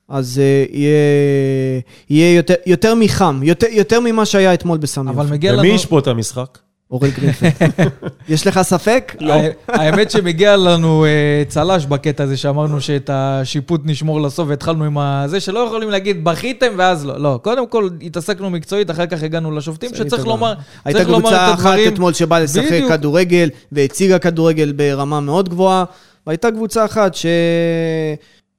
אז אה, יהיה, יהיה יותר, יותר מחם, יותר, יותר ממה שהיה אתמול בסמי
אבל. מגיע לנו...
ומי ישפוט את המשחק?
אורל גרינפלד. יש לך ספק?
לא. האמת שמגיע לנו אה, צל"ש בקטע הזה, שאמרנו שאת השיפוט נשמור לסוף, והתחלנו עם זה, שלא יכולים להגיד, בכיתם ואז לא. לא, קודם כל התעסקנו מקצועית, אחר כך הגענו לשופטים, שצריך לומר,
הייתה
צריך לומר
קבוצה
את
אחת
הדברים.
אתמול שבאה לשחק
בדיוק.
כדורגל, והציגה כדורגל ברמה מאוד גבוהה, והייתה קבוצה אחת ש...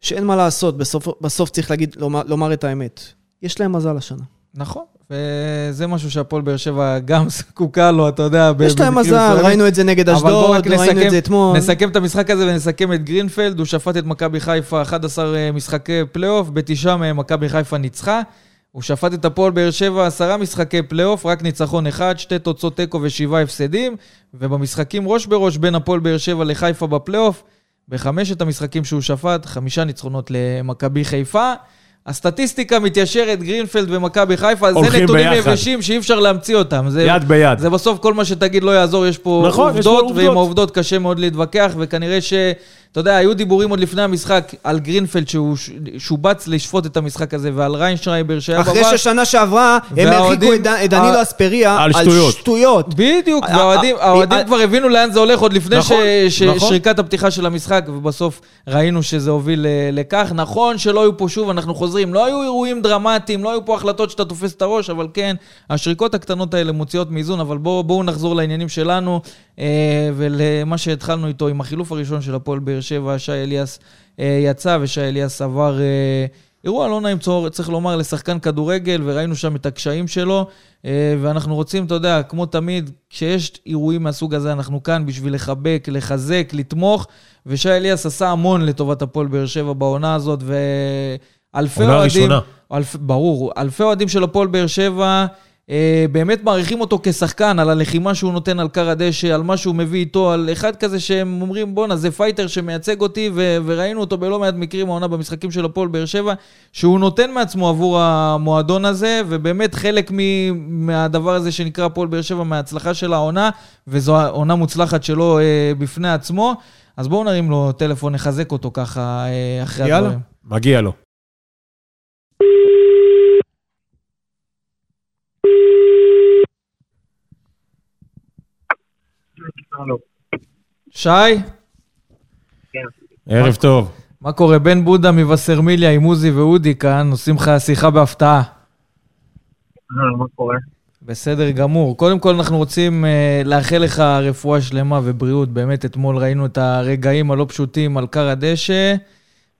שאין מה לעשות, בסוף, בסוף צריך להגיד, לומר, לומר את האמת. יש להם מזל השנה.
נכון, וזה משהו שהפועל באר שבע גם זקוקה לו, אתה יודע,
יש להם מזל. ראינו את זה נגד אשדוד, ראינו את זה אתמול.
נסכם את המשחק הזה ונסכם את גרינפלד. הוא שפט את מכבי חיפה 11 משחקי פלייאוף, בתשעה מהם מכבי חיפה ניצחה. הוא שפט את הפועל באר שבע עשרה משחקי פלייאוף, רק ניצחון אחד, שתי תוצאות תיקו ושבעה הפסדים. ובמשחקים ראש בראש בין הפועל באר שבע לחיפה בפלייאוף, בחמשת המשחקים שהוא שפט, חמישה ניצחונות למכבי חיפה. הסטטיסטיקה מתיישרת, גרינפלד ומכבי חיפה, זה נתונים. יבשים שאי אפשר להמציא אותם. זה,
יד ביד.
זה בסוף כל מה שתגיד לא יעזור, יש פה
נכון, יש פה
עובדות,
עובדות.
ועם העובדות קשה מאוד להתווכח, וכנראה ש... אתה יודע, היו דיבורים עוד לפני המשחק על גרינפלד שהוא שובץ לשפוט את המשחק הזה, ועל ריינשרייבר שהיה
אחרי
בבית.
ששנה שעברה, הם הרחיקו את דנילו
ה-
אספריה
על
על
שטויות.
בדיוק, והאוהדים האוהדים כבר הבינו לאן זה הולך עוד לפני
נכון,
ש-
נכון.
ששריקת הפתיחה של המשחק, ובסוף ראינו שזה הוביל לכך. נכון שלא היו פה, שוב, אנחנו חוזרים, לא היו אירועים דרמטיים, לא היו פה החלטות שאתה תופס את הראש, אבל כן, השריקות הקטנות האלה מוציאות מאיזון, אבל בואו נחזור לעניינים שלנו, ולמה שהתחלנו איתו עם החילוף הראשון של הפועל באר שבע, שי אליאס אה, יצא, ושי אליאס עבר... אה, אירוע לא נעים, צריך לומר, לשחקן כדורגל, וראינו שם את הקשיים שלו, אה, ואנחנו רוצים, אתה יודע, כמו תמיד, כשיש אירועים מהסוג הזה, אנחנו כאן בשביל לחבק, לחזק, לתמוך, ושי אליאס עשה המון לטובת הפועל באר שבע בעונה הזאת, ואלפי
עונה
אוהדים...
ראשונה.
אלפ, ברור, אלפי אוהדים של הפועל באר שבע אה, באמת מעריכים אותו כשחקן, על הלחימה שהוא נותן על כר הדשא, על מה שהוא מביא איתו, על אחד כזה שהם אומרים, בואנה, זה fighter שמייצג אותי, ו- וראינו אותו בלא מעט מקרים העונה במשחקים של הפועל באר שבע, שהוא נותן מעצמו עבור המועדון הזה, ובאמת חלק מ- מהדבר הזה שנקרא הפועל באר שבע, מההצלחה של העונה, וזו עונה מוצלחת שלו אה, בפני עצמו. אז בואו נרים לו טלפון, נחזק אותו ככה אה, אחרי
יאללה.
הדברים.
מגיע לו.
שי?
ערב טוב.
מה קורה? בן בודה מבשרמיליה עם עוזי ואודי כאן, עושים לך שיחה בהפתעה.
אה, מה קורה?
בסדר גמור. קודם כל אנחנו רוצים uh, לאחל לך רפואה שלמה ובריאות. באמת, אתמול ראינו את הרגעים הלא פשוטים על כר הדשא,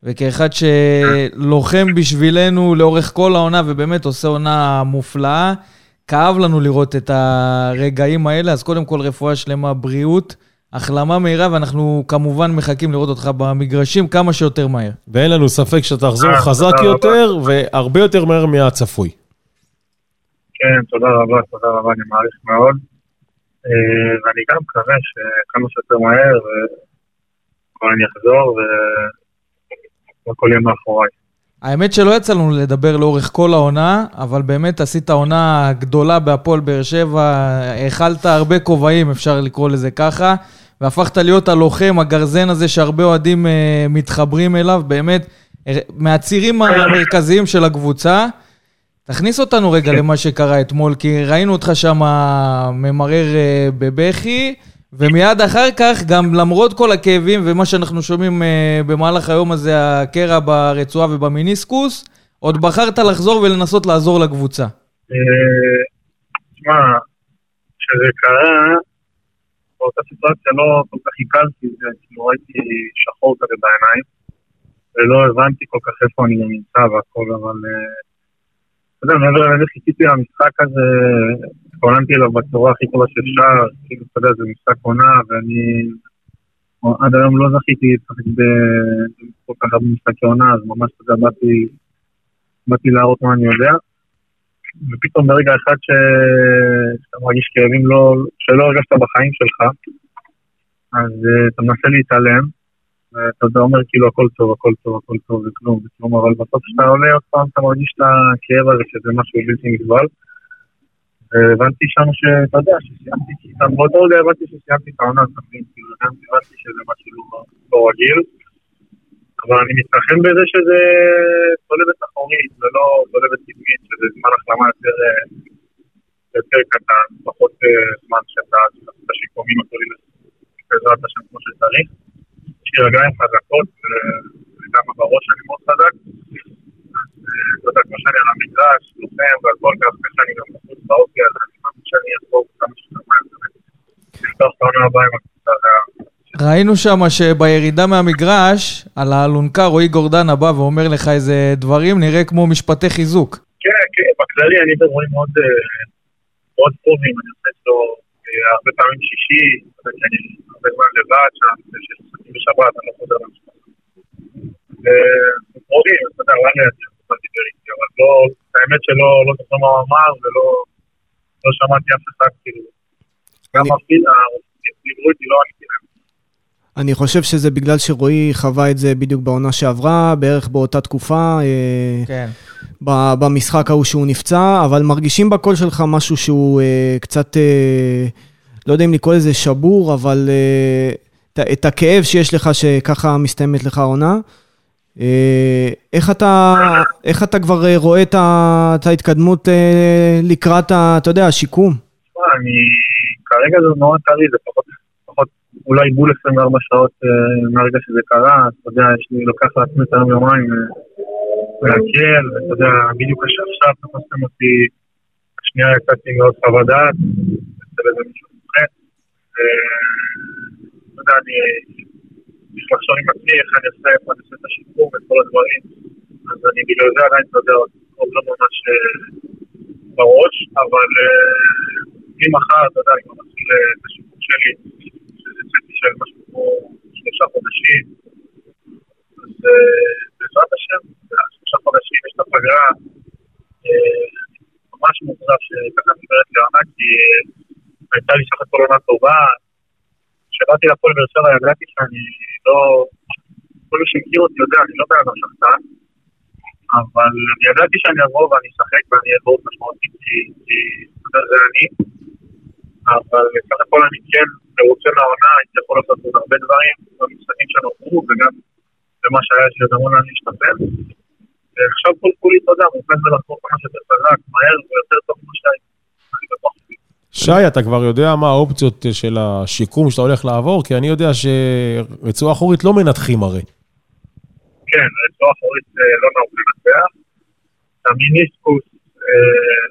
וכאחד שלוחם בשבילנו לאורך כל העונה, ובאמת עושה עונה מופלאה, כאב לנו לראות את הרגעים האלה, אז קודם כל רפואה שלמה, בריאות, החלמה מהירה, ואנחנו כמובן מחכים לראות אותך במגרשים כמה שיותר מהר.
ואין לנו ספק שאתה תחזור
אה,
חזק. יותר, והרבה יותר מהר מהצפוי.
כן, תודה רבה, תודה רבה, אני מעריך מאוד. אה, ואני גם מקווה שכמה שיותר מהר, וכבר אני אחזור, והכל יהיה מאחוריי.
האמת שלא יצא לנו לדבר לאורך כל העונה, אבל באמת עשית עונה גדולה בהפועל באר שבע, האכלת הרבה כובעים, אפשר לקרוא לזה ככה, והפכת להיות הלוחם, הגרזן הזה שהרבה אוהדים אה, מתחברים אליו, באמת, אה, מהצירים המרכזיים של הקבוצה. תכניס אותנו רגע למה שקרה אתמול, כי ראינו אותך שם ממרר אה, בבכי, ומיד אחר כך, גם למרות כל הכאבים ומה שאנחנו שומעים uh, במהלך היום הזה, הקרע ברצועה ובמיניסקוס, עוד בחרת לחזור ולנסות לעזור לקבוצה.
אה, תשמע, כשזה קרה, באותה סיטואציה לא כל כך עיכלתי כאילו ראיתי שחור כזה בעיניים, ולא הבנתי כל כך איפה אני נמצא והכל, אבל אה, אתה יודע, מעבר לזה חיכיתי למשחק הזה, התכוננתי אליו בצורה הכי טובה שאפשר, כאילו, אתה יודע, זה משחק עונה, ואני עד היום לא זכיתי לשחק בכל כך הרבה משחקי עונה, אז ממש, אתה יודע, באתי, באתי להראות מה אני יודע. ופתאום ברגע אחד. שאתה מרגיש כאבים לא... שלא הרגשת בחיים שלך, אז uh, אתה מנסה להתעלם, ואתה אומר כאילו הכל טוב, הכל טוב, הכל טוב וכלום וכלום, אבל בסוף כשאתה עולה עוד פעם אתה מרגיש את הכאב הזה שזה משהו בלתי נסבל. והבנתי שם שאתה יודע, שסיימתי, באותו רגע הבנתי שסיימתי את העונה, אתה מבין, כאילו הבנתי שזה משהו לא רגיל. אבל אני מתנחם בזה שזה צולבת אחורית ולא צולבת קדמית, שזה זמן החלמה יותר, אה, יותר קטן, פחות אה, זמן שאתה את השיקומים הגדולים בעזרת השם כמו שצריך. יש לי רגליים חזקות וגם בראש אני מאוד חזק. אה, יודע, כמו שאני על המגרש, לוחם והכל כך קשה, אני גם בחוץ באופי, אז אני מאמין שאני אעבור כמה שיותר מהר. לפתוח את העונה הבאה עם הקבוצה.
ראינו שם שבירידה מהמגרש, על האלונקה רועי גורדנה בא ואומר לך איזה דברים, נראה כמו משפטי חיזוק.
כן, כן, בכללי אני ורועי מאוד, אה, מאוד קרובים, אני עושה איתו אה, הרבה פעמים שישי, אני הרבה זמן לבד שם, שיש משחקים בשבת, אני לא חוזר למשפחה. וקרובים, אתה יודע, דיבר איתי, אבל לא, האמת שלא לא זוכר מה הוא אמר ולא לא שמעתי אף אחד, כאילו, גם אפילו, דיברו איתי, לא עניתי להם.
אני חושב שזה בגלל שרועי חווה את זה בדיוק בעונה שעברה, בערך באותה תקופה. אה, כן. במשחק ההוא שהוא נפצע, אבל מרגישים בקול שלך משהו שהוא אה, קצת, אה, לא יודע אם לקרוא לזה שבור, אבל את הכאב שיש לך שככה מסתיימת לך העונה. איך אתה, איך אתה כבר רואה את ההתקדמות לקראת, אתה יודע, השיקום?
אני, כרגע זה מאוד טרי, זה פחות אולי בול 24 שעות אה, מהרגע שזה קרה, אתה יודע, יש לי, לוקח לעצמי את היום יומיים אה, להקל, ואתה יודע, בדיוק עכשיו תפסתם אותי, השנייה יצאתי מאוד חוות דעת, אצל איזה מישהו מומחה, ואתה יודע, אני לחשוב עם עצמי איך אני עושה, איפה אני עושה את השיקום ואת כל הדברים, אז אני בגלל זה עדיין, אתה עוד לא ממש אה, בראש, אבל ממחר, אתה יודע, אני כבר מתחיל את השיקום שלי. של משהו כמו שלושה חודשים. אז אה, בעזרת השם, שלושה חודשים יש את הפגרה. אה, ממש מוזר שככה דיברת לעונה, כי אה, הייתה לי סך הכל עונה טובה. כשבאתי לפועל באר שבע ידעתי שאני לא... כל מי שמכיר אותי יודע, אני לא בן אדם שחקן, אבל אני ידעתי שאני אבוא ואני אשחק ואני אהיה מאוד משמעותי, כי זה אני. אבל בסך הכל אני כן מרוצה מהעונה, הייתי יכול לעשות עוד הרבה דברים במשחקים שנותרו וגם במה שהיה יש לי עוד להשתפר. ועכשיו כל כולי, יודע, מוכן ולחזור כמה שיותר חזק, מהר ויותר טוב כמו שהייתי.
שי, אתה כבר יודע מה האופציות של השיקום שאתה הולך לעבור? כי אני יודע שרצועה אחורית לא מנתחים הרי.
כן, רצועה אחורית אה, לא נהוג לנתח. המיניסקוס אה,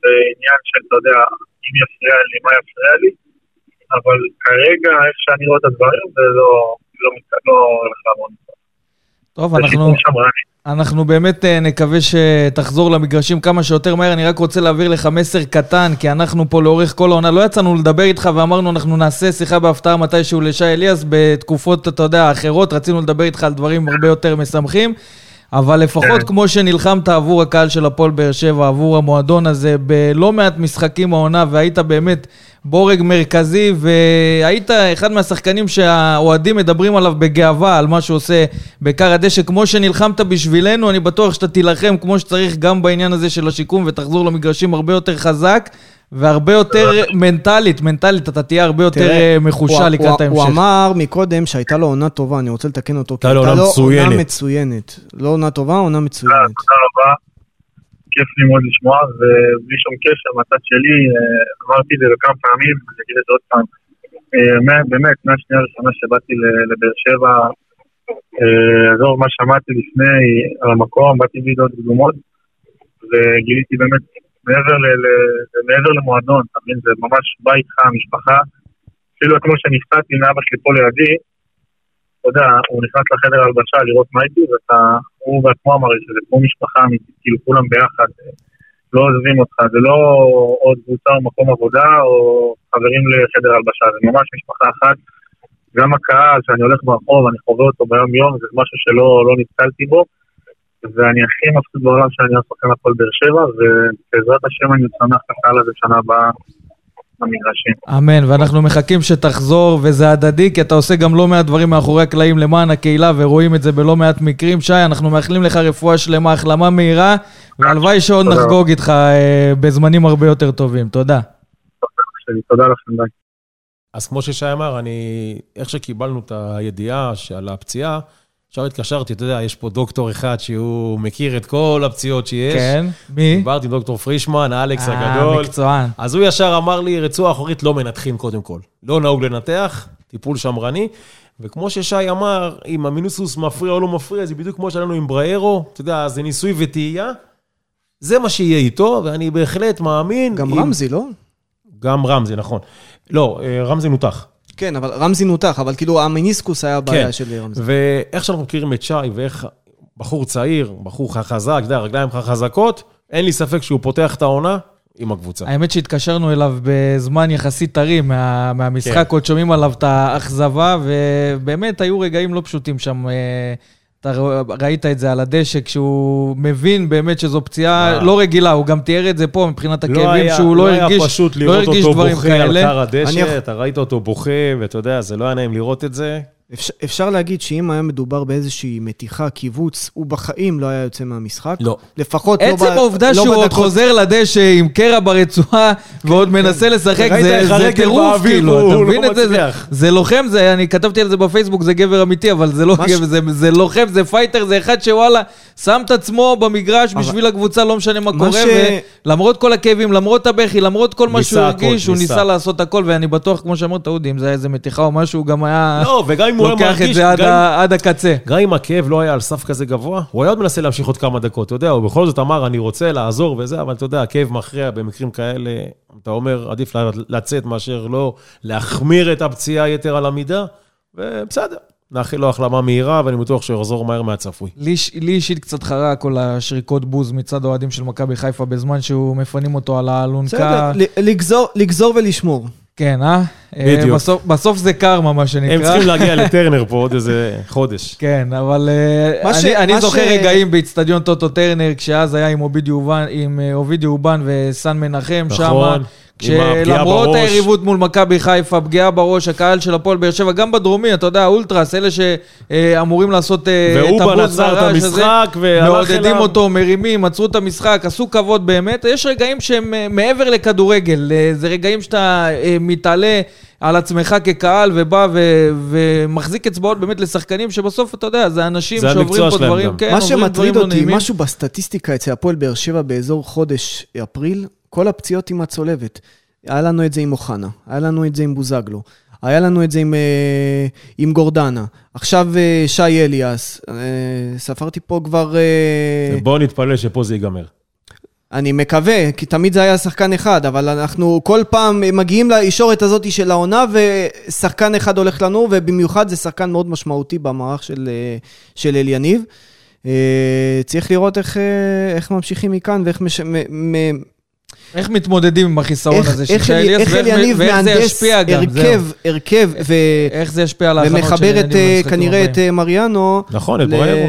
זה עניין של, אתה יודע, אם יפריע לי, מה יפריע לי, אבל כרגע, איך שאני רואה את הדברים, זה לא, לא, לא הולך לעמוד.
טוב, אנחנו, אנחנו באמת אה, נקווה שתחזור למגרשים כמה שיותר מהר. אני רק רוצה להעביר לך מסר קטן, כי אנחנו פה לאורך כל העונה לא יצאנו לדבר איתך ואמרנו אנחנו נעשה שיחה בהפתעה מתישהו לשי אליאס. בתקופות, אתה יודע, אחרות רצינו לדבר איתך על דברים הרבה יותר משמחים. אבל לפחות כן. כמו שנלחמת עבור הקהל של הפועל באר שבע, עבור המועדון הזה, בלא מעט משחקים העונה, והיית באמת בורג מרכזי, והיית אחד מהשחקנים שהאוהדים מדברים עליו בגאווה, על מה שהוא עושה בכר הדשא. כמו שנלחמת בשבילנו, אני בטוח שאתה תילחם כמו שצריך גם בעניין הזה של השיקום, ותחזור למגרשים הרבה יותר חזק. והרבה יותר מנטלית, מנטלית, אתה תהיה הרבה יותר אה, מחושה לקראת ההמשך.
הוא אמר מקודם שהייתה לו עונה טובה, אני רוצה לתקן אותו.
הייתה לו עונה מצוינת.
עונה מצוינת. לא עונה טובה, עונה מצוינת.
תודה רבה. כיף לי מאוד לשמוע, ובלי שום קשר מהצד שלי, אה, אמרתי את זה כמה פעמים, אני אגיד את זה עוד פעם. אה, באמת, מהשנייה הראשונה שבאתי לבאר שבע, אה, עזוב מה שמעתי לפני על המקום, באתי בידות קדומות, וגיליתי באמת מעבר למועדון, אתה מבין, זה ממש בית חם, משפחה. אפילו כמו שנפצעתי מאבא שלי פה לידי, יודע, הוא נכנס לחדר הלבשה לראות מה איתי, ואתה, הוא בעצמו אמר לי שזה כמו משפחה אמיתית, כאילו כולם ביחד, לא עוזבים אותך, זה לא עוד קבוצה או מקום עבודה או חברים לחדר הלבשה, זה ממש משפחה אחת. גם הקהל, שאני הולך ברחוב, אני חווה אותו ביום יום, זה משהו שלא לא נתקלתי בו, ואני הכי מבסוט בעולם שאני אוהב שחקן הפועל באר שבע, ובעזרת השם אני אצמח את הקהל הזה שנה הבאה במגרשים.
אמן, ואנחנו מחכים שתחזור, וזה הדדי, כי אתה עושה גם לא מעט דברים מאחורי הקלעים למען הקהילה, ורואים את זה בלא מעט מקרים. שי, אנחנו מאחלים לך רפואה שלמה, החלמה מהירה, והלוואי שעוד נחגוג איתך אה, בזמנים הרבה יותר טובים. תודה.
תודה לכם, ביי.
אז כמו ששי אמר, אני, איך שקיבלנו את הידיעה על הפציעה, עכשיו התקשרתי, אתה יודע, יש פה דוקטור אחד שהוא מכיר את כל הפציעות שיש.
כן, מי?
דיברתי עם דוקטור פרישמן, האלכס
אה,
הגדול.
מקצוען.
אז הוא ישר אמר לי, רצועה אחורית לא מנתחים קודם כל. לא נהוג לנתח, טיפול שמרני. וכמו ששי אמר, אם המינוסוס מפריע או לא מפריע, זה בדיוק כמו שלנו עם בריירו, אתה יודע, זה ניסוי וטעייה. זה מה שיהיה איתו, ואני בהחלט מאמין.
גם
אם...
רמזי, לא?
גם רמזי, נכון. לא, אה, רמזי נותח.
כן, אבל רמזי נותח, אבל כאילו המיניסקוס היה הבעיה
כן.
של רמזי.
ואיך שאנחנו מכירים את שי, ואיך בחור צעיר, בחור חזק, אתה יודע, רגליים חזקות, אין לי ספק שהוא פותח את העונה עם הקבוצה.
האמת שהתקשרנו אליו בזמן יחסית טרי מה, מהמשחק,
כן.
עוד שומעים עליו את האכזבה, ובאמת היו רגעים לא פשוטים שם. אתה ראית את זה על הדשא, כשהוא מבין באמת שזו פציעה
אה.
לא רגילה, הוא גם תיאר את זה פה מבחינת הכאבים,
היה-
שהוא לא הרגיש,
היה פשוט
לא
לראות אותו
דברים
בוכה על
כאלה.
קר הדשא, אתה ראית אותו בוכה, ואתה יודע, זה לא היה נעים לראות את זה.
אפשר, אפשר להגיד שאם היה מדובר באיזושהי מתיחה, קיבוץ, הוא בחיים לא היה יוצא מהמשחק.
לא.
לפחות לא,
עצם
ב-
העובדה
לא
שהוא עוד
בדקות-
חוזר לדשא עם קרע ברצועה ועוד מנסה לשחק,
ראית
זה טירוף, כאילו, אתה
לא
מבין את זה? זה? זה לוחם, זה, אני כתבתי על זה בפייסבוק, זה גבר אמיתי, אבל זה לא
מה ש-
גבר, זה- זה לוחם, זה fighter, זה אחד שוואלה, שם את עצמו במגרש
אבל-
בשביל הקבוצה, לא משנה מה
מה
קורה,
ש-
ולמרות כל הכאבים, למרות הבכי, למרות כל מה שהוא הרגיש, הוא
ניסה.
ניסה לעשות הכל, ואני בטוח, כמו שאמרת, אודי, אם זה היה איזה מתיחה או משהו, הוא גם היה
לא, וגם אם הוא היה
לוקח את
מרגיש,
זה עד
גם-
ה- עד הקצה.
גם אם הכאב לא היה על סף כזה גבוה, הוא היה עוד מנסה להמשיך עוד כמה דקות, אתה יודע, הוא בכל זאת אמר, אני רוצה לעזור וזה, אבל אתה יודע, הכאב מכריע במקרים כאלה, אתה אומר, עדיף לצאת מאשר לא להחמיר את הפציעה יתר על המידה, ובסדר, נאחל לו החלמה מהירה, ואני בטוח שהוא יחזור מהר מהצפוי.
לי איש- לי אישית קצת חרה כל השריקות בוז מצד האוהדים של מכבי חיפה בזמן שהוא מפנים אותו על האלונקה.
בסדר, לגזור ולשמור.
כן, אה? אה?
בדיוק.
בסוף, בסוף זה קרמה, מה שנקרא.
הם צריכים להגיע לטרנר פה עוד איזה חודש.
כן, אבל אה,
מה ש-
אני, אני זוכר
ש-
רגעים באיצטדיון טוטו טרנר, כשאז היה עם אובידי אובן, עם אה, אובידי אובן וסן מנחם
נכון,
שמה.
בראש.
היריבות מול מכבי חיפה, פגיעה בראש, הקהל של הפועל באר שבע, גם בדרומי, אתה יודע, האולטרס, אלה שאמורים לעשות אה, את הבוז
את
והרעש הזה,
המשחק, והלך
מעודדים
אליו.
אותו, מרימים, עצרו את המשחק, עשו כבוד באמת. יש רגעים שהם אה, מעבר לכדורגל, אה, זה רגעים שאתה מתעלה על עצמך כקהל ובא ו- ומחזיק אצבעות באמת לשחקנים שבסוף, אתה יודע, זה אנשים
זה
שעוברים פה דברים,
גם.
כן,
מה
עוברים דברים
שמטריד
לא
אותי,
נעימים.
משהו בסטטיסטיקה אצל הפועל באר שבע באזור חודש אפריל, כל הפציעות עם הצולבת. היה לנו את זה עם אוחנה, היה לנו את זה עם בוזגלו, היה לנו את זה עם, אה, עם גורדנה. עכשיו אה, שי אליאס, אה, ספרתי פה כבר... אה,
בואו נתפלל שפה זה ייגמר.
אני מקווה, כי תמיד זה היה שחקן אחד, אבל אנחנו כל פעם מגיעים לישורת הזאת של העונה, ושחקן אחד הולך לנו, ובמיוחד זה שחקן מאוד משמעותי במערך של, אה, של אליניב. אה, צריך לראות איך, אה, איך ממשיכים מכאן, ואיך מש... מ, מ,
איך מתמודדים עם החיסרון
איך,
הזה של שי
אלי-
אליאס,
איך
ואיך
אליניב
ואיך זה ישפיע גם, זהו.
הרכב, הרכב, ו,
איך זה ישפיע על ההכנות של
ומחבר
ילדים
אה,
למשחקים
כנראה את. אה, מריאנו.
נכון, את
ל-
בריירו.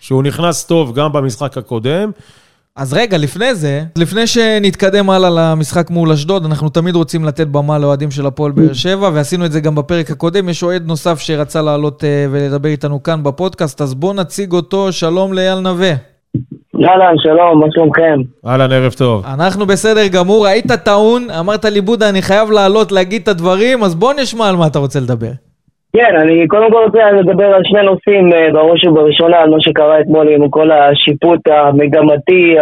שהוא נכנס טוב גם במשחק הקודם.
אז רגע, לפני זה, לפני שנתקדם הלאה למשחק מול אשדוד, אנחנו תמיד רוצים לתת במה לאוהדים של הפועל באר שבע, ועשינו את זה גם בפרק הקודם. יש אוהד נוסף שרצה לעלות אה, ולדבר איתנו כאן בפודקאסט, אז בואו נציג אותו. שלום לאייל נווה.
אהלן, שלום, מה שלומכם?
אהלן, ערב טוב.
אנחנו בסדר גמור, היית טעון, אמרת לי, בודה, אני חייב לעלות להגיד את הדברים, אז בוא נשמע על מה אתה רוצה לדבר.
כן, אני קודם כל רוצה לדבר על שני נושאים, אה, בראש ובראשונה על מה שקרה אתמול עם כל השיפוט המגמתי,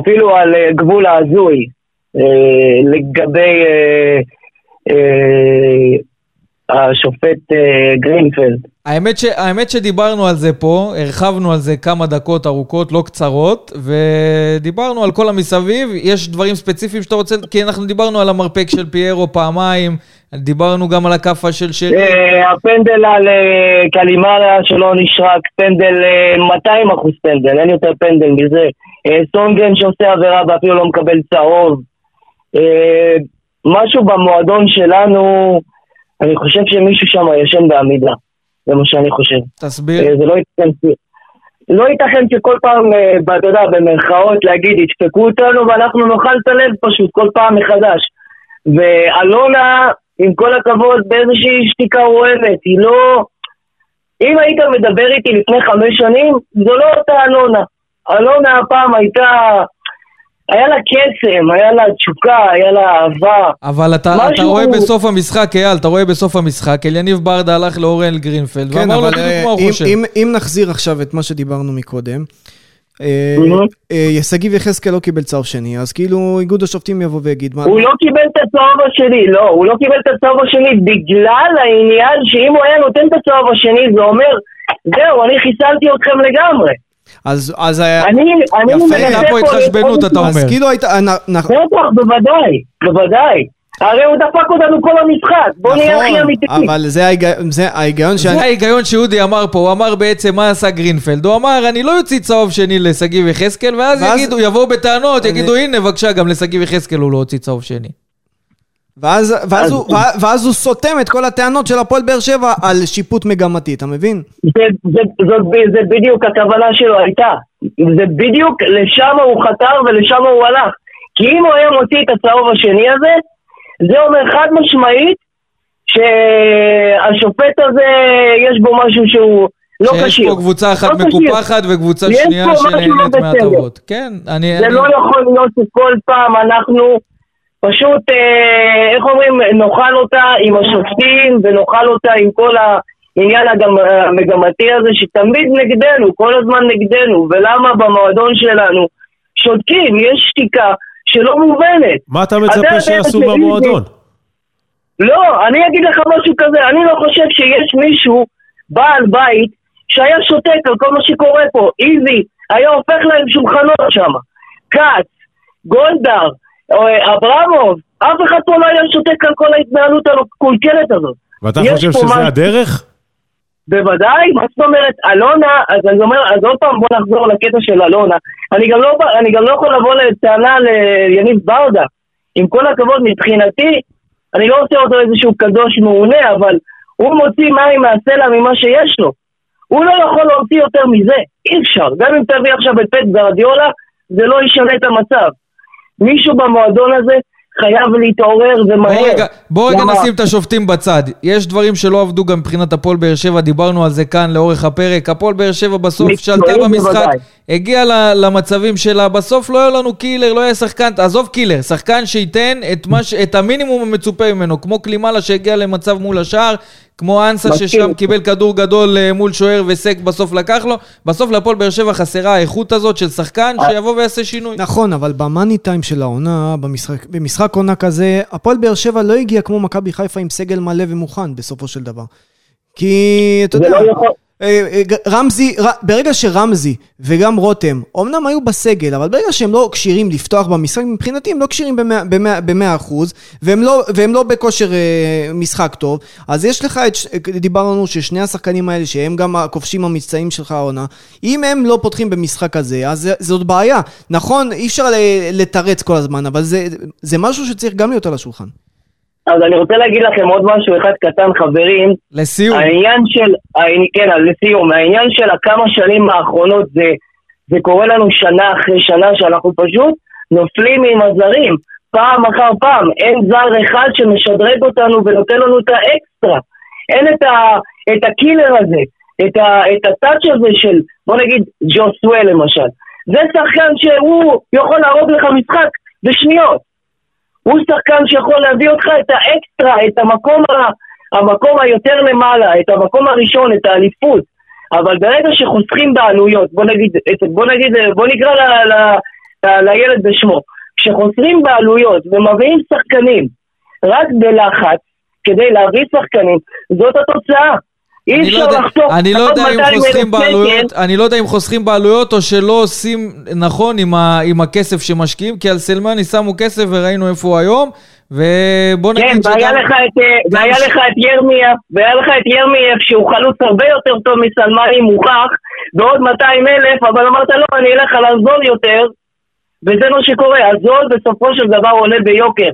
אפילו על אה, גבול ההזוי, אה, לגבי השופט אה, גרינפלד.
האמת, ש, האמת שדיברנו על זה פה, הרחבנו על זה כמה דקות ארוכות, לא קצרות, ודיברנו על כל המסביב. יש דברים ספציפיים שאתה רוצה, כי אנחנו דיברנו על המרפק של פיירו פעמיים, דיברנו גם על הכאפה של שרי.
אה, הפנדל על אה, קלימאלה שלא נשרק, פנדל אה, 200 אחוז פנדל, אין יותר פנדל מזה. סונגרן שעושה עבירה ואפילו לא מקבל צהוב. משהו במועדון שלנו, אני חושב שמישהו שם ישן בעמידה. זה מה שאני חושב.
תסביר.
אה, זה לא ייתכן, לא ייתכן שכל פעם, אה, אתה יודע, במרכאות להגיד, ידפקו אותנו ואנחנו נאכל את הלב פשוט כל פעם מחדש. ואלונה, עם כל הכבוד, באיזושהי שתיקה רועמת, היא לא... אם היית מדבר איתי לפני חמש שנים, זו לא אותה אלונה. אלונה הפעם הייתה... היה לה קסם, היה לה תשוקה, היה לה אהבה.
אבל אתה,
משהו-
אתה רואה בסוף המשחק, אייל, אתה רואה בסוף המשחק, אליניב ברדה הלך לאורן גרינפלד,
כן,
ואמר לו בדיוק
אה,
מה הוא
אם-
חושב.
אם- אם נחזיר עכשיו את מה שדיברנו מקודם, אה. אה, שגיב יחזקאל לא קיבל צהוב שני, אז כאילו איגוד השופטים יבוא ויגיד, מה...
הוא לא קיבל את הצהוב השני, לא, הוא לא קיבל את הצהוב השני בגלל העניין שאם הוא היה נותן את הצהוב השני זה אומר, זהו, אני חיסלתי אתכם לגמרי.
אז אז
אני, אני
יפה,
הייתה פה התחשבנות, אתה
אז
אומר.
כאילו הייתה...
בטח, בוודאי, בוודאי. הרי הוא דפק אותנו כל המשחק, בוא נהיה הכי
נכון,
אמיתיים.
אבל זה ההיג- זה ההיגיון
זה
שאני...
ההיגיון שאודי אמר פה, הוא אמר בעצם מה עשה גרינפלד, הוא אמר אני לא אוציא צהוב שני לשגיב יחזקאל, ואז
ואז-
יגידו, יבואו בטענות,
אני-
יגידו הנה בבקשה גם לשגיב יחזקאל הוא לא הוציא צהוב שני.
ואז, ואז,
אז-
הוא, ואז- הוא סותם את כל הטענות של הפועל באר שבע על שיפוט מגמתי, אתה מבין?
זה, זה, זאת, ב- זה בדיוק הכוונה שלו הייתה. זה בדיוק לשם הוא חתר ולשם הוא הלך. כי אם הוא היה מוציא את הצהוב השני הזה, זה אומר חד משמעית שהשופט הזה, יש בו משהו שהוא לא
שיש
כשיר.
פה קבוצה אחת
לא.
מקופחת וקבוצה
יש
שנייה
לא
שנהנית
בסדר.
מהטבות. כן, אני...
זה
אני-
לא יכול להיות שכל פעם אנחנו פשוט, אה, איך אומרים, נאכל אותה עם השופטים ונאכל אותה עם כל העניין המגמתי הזה שתמיד נגדנו, כל הזמן נגדנו, ולמה במועדון שלנו שותקים, יש שתיקה שלא מובנת.
מה אתה מצפה שיעשו במועדון?
לא, אני אגיד לך משהו כזה, אני לא חושב שיש מישהו, בעל בית, שהיה שותק על כל מה שקורה פה. איזי היה הופך להם שולחנות שם. כץ, גולדהר, אברמוב, אף אחד פה לא היה שותק על כל ההתנהלות המקולקלת הזאת.
ואתה חושב שזה
משהו.
הדרך?
בוודאי, מה זאת אומרת, אלונה, אז אני אומר, אז עוד פעם בוא נחזור לקטע של אלונה. אני גם לא, אני גם לא יכול לבוא לטענה ליניב ברדה. עם כל הכבוד, מבחינתי, אני לא עושה אותו איזשהו קדוש מעונה, אבל הוא מוציא מים מהסלע ממה שיש לו. הוא לא יכול להוציא יותר מזה, אי אפשר. גם אם תביא עכשיו את פט גרדיולה, זה לא ישנה את המצב. מישהו במועדון הזה חייב להתעורר ומהר.
רגע, בוא רגע? נשים את השופטים בצד. יש דברים שלא עבדו גם מבחינת הפועל באר שבע, דיברנו על זה כאן לאורך הפרק. הפועל באר שבע בסוף שלטה במשחק. הגיעה ל- למצבים שלה, בסוף לא היה לנו killer, לא היה שחקן, עזוב killer, שחקן שייתן את, מה, ש- את המינימום המצופה ממנו, כמו קלימאלה שהגיע למצב מול השער, כמו אנסה. ששם קיבל כדור גדול אה, מול שוער ווסק בסוף לקח לו. בסוף להפועל באר שבע חסרה האיכות הזאת של שחקן שיבוא ויעשה שינוי.
נכון, אבל במאני טיים של העונה, במשחק, במשחק עונה כזה, הפועל באר שבע לא הגיע כמו מכבי חיפה עם סגל מלא ומוכן בסופו של דבר. כי, אתה יודע,
לא יכול...
אה, אה, רמזי, ברגע שרמזי וגם רותם, אמנם היו בסגל, אבל ברגע שהם לא כשירים לפתוח במשחק, מבחינתי הם לא כשירים במאה- במאה במאה אחוז, והם לא, והם לא בכושר אה, משחק טוב, אז יש לך את, דיברנו ששני השחקנים האלה, שהם גם הכובשים המבצעיים שלך העונה, אם הם לא פותחים במשחק הזה, אז זאת בעיה. נכון, אי אפשר לתרץ כל הזמן, אבל זה, זה משהו שצריך גם להיות על השולחן.
אז אני רוצה להגיד לכם עוד משהו אחד קטן, חברים.
לסיום,
העניין של, כן, לסיום, העניין של הכמה שנים האחרונות זה, זה קורה לנו שנה אחרי שנה שאנחנו פשוט נופלים עם הזרים, פעם אחר פעם, אין זר אחד שמשדרג אותנו ונותן לנו את האקסטרה, אין את, ה, את הקילר הזה, את, ה, את הטאץ' הזה של, בוא נגיד, ג'וסווה למשל, זה שחקן שהוא יכול להרוג לך משחק בשניות, הוא שחקן שיכול להביא אותך את האקסטרה, את המקום, ה, המקום היותר למעלה, את המקום הראשון, את האליפות. אבל ברגע שחוסכים בעלויות, בוא נגיד, בוא נגיד, בוא נקרא ל, ל, ל, לילד בשמו, כשחוסרים בעלויות ומביאים שחקנים רק בלחץ, כדי להביא שחקנים, זאת התוצאה. אי
אני לא
אפשר לחסוך
אני לא יודע אם
200,000
חוסכים
שקל.
בעלויות, אני לא יודע אם חוסכים בעלויות או שלא עושים נכון עם ה- עם הכסף שמשקיעים, כי על סלמני שמו כסף וראינו איפה הוא היום, ובוא
כן,
נגיד
והיה
שגם...
לך את, אה,
גם
והיה לך את ירמיה, והיה לך את ירמייף שהוא חלוץ הרבה יותר טוב מסלמני מוכח, בעוד 200 אלף, אבל אמרת לא, אני אלך על הזול יותר, וזה מה שקורה, הזול בסופו של דבר עולה ביוקר.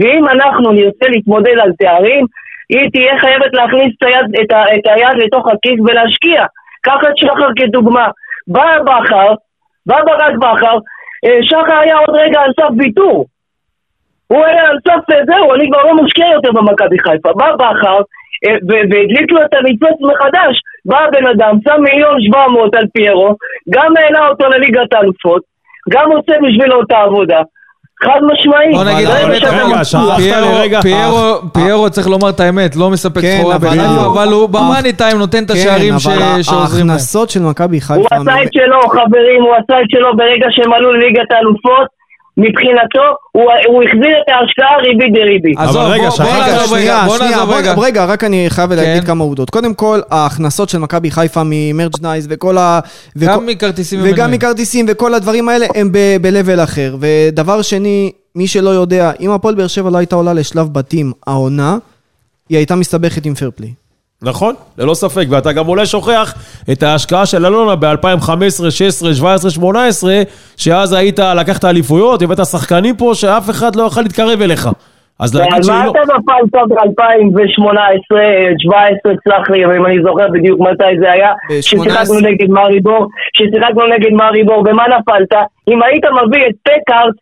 ואם אנחנו נרצה להתמודד על תארים, היא תהיה חייבת להכניס את היד, את, ה, את היד לתוך הכיס ולהשקיע. קח את שחר כדוגמה. בא בכר, בא ברק בכר, אה, שחר היה עוד רגע על סף ויתור. הוא היה על סף, אה, זהו, אני כבר לא משקיע יותר במכבי חיפה. בא בכר אה, והדליק לו את הניצוץ מחדש. בא הבן אדם, שם מיליון שבע מאות על פיירו, גם העלה אותו לליגת האלופות, גם עושה בשבילו את העבודה. חד משמעית.
בוא נגיד
רגע, שכחת
פיירו-
לרגע.
פיירו- פיירו, צריך לומר את האמת, לא מספק
כן,
סחורה בחיפה,
בדיוק.
אבל הוא במאני טיים נותן את השערים
כן, אבל
שעוזרים להם.
ההכנסות של מכבי
הוא
חיפה...
עשה את שלו, חברים, הוא עשה את שלו ברגע שהם עלו לליגת האלופות. מבחינתו, הוא, הוא החזיר את ההשקעה ריבית דריבית.
עזוב,
רגע,
בוא-
שכחת,
בוא
רגע,
רגע,
שנייה,
בוא
שנייה,
נעזוב
בוא-
רגע.
רגע, רק אני חייב להגיד
כן.
כמה עובדות. קודם כל, ההכנסות של מכבי חיפה ממרצ'נייז וכל ה... וכל-
גם מכרטיסים
וגם
ומנויים.
מכרטיסים וכל הדברים האלה הם ב- ב-level אחר. ודבר שני, מי שלא יודע, אם הפועל באר שבע לא הייתה עולה לשלב בתים העונה, היא הייתה מסתבכת עם פרפלי.
נכון, ללא ספק, ואתה גם אולי שוכח את ההשקעה של אלונה ב-2015, 16, 17, 18, שאז היית, לקחת אליפויות, הבאת שחקנים פה שאף אחד לא יוכל להתקרב אליך. אז
ועל
להגיד שהיא
מה
לא...
אתה נפלת ב-2018, 17, סלח לי, אם אני זוכר בדיוק מתי זה היה,
18.
נגד מאריבור, כששיחקנו נגד מאריבור, במה נפלת? אם היית מביא את פקארט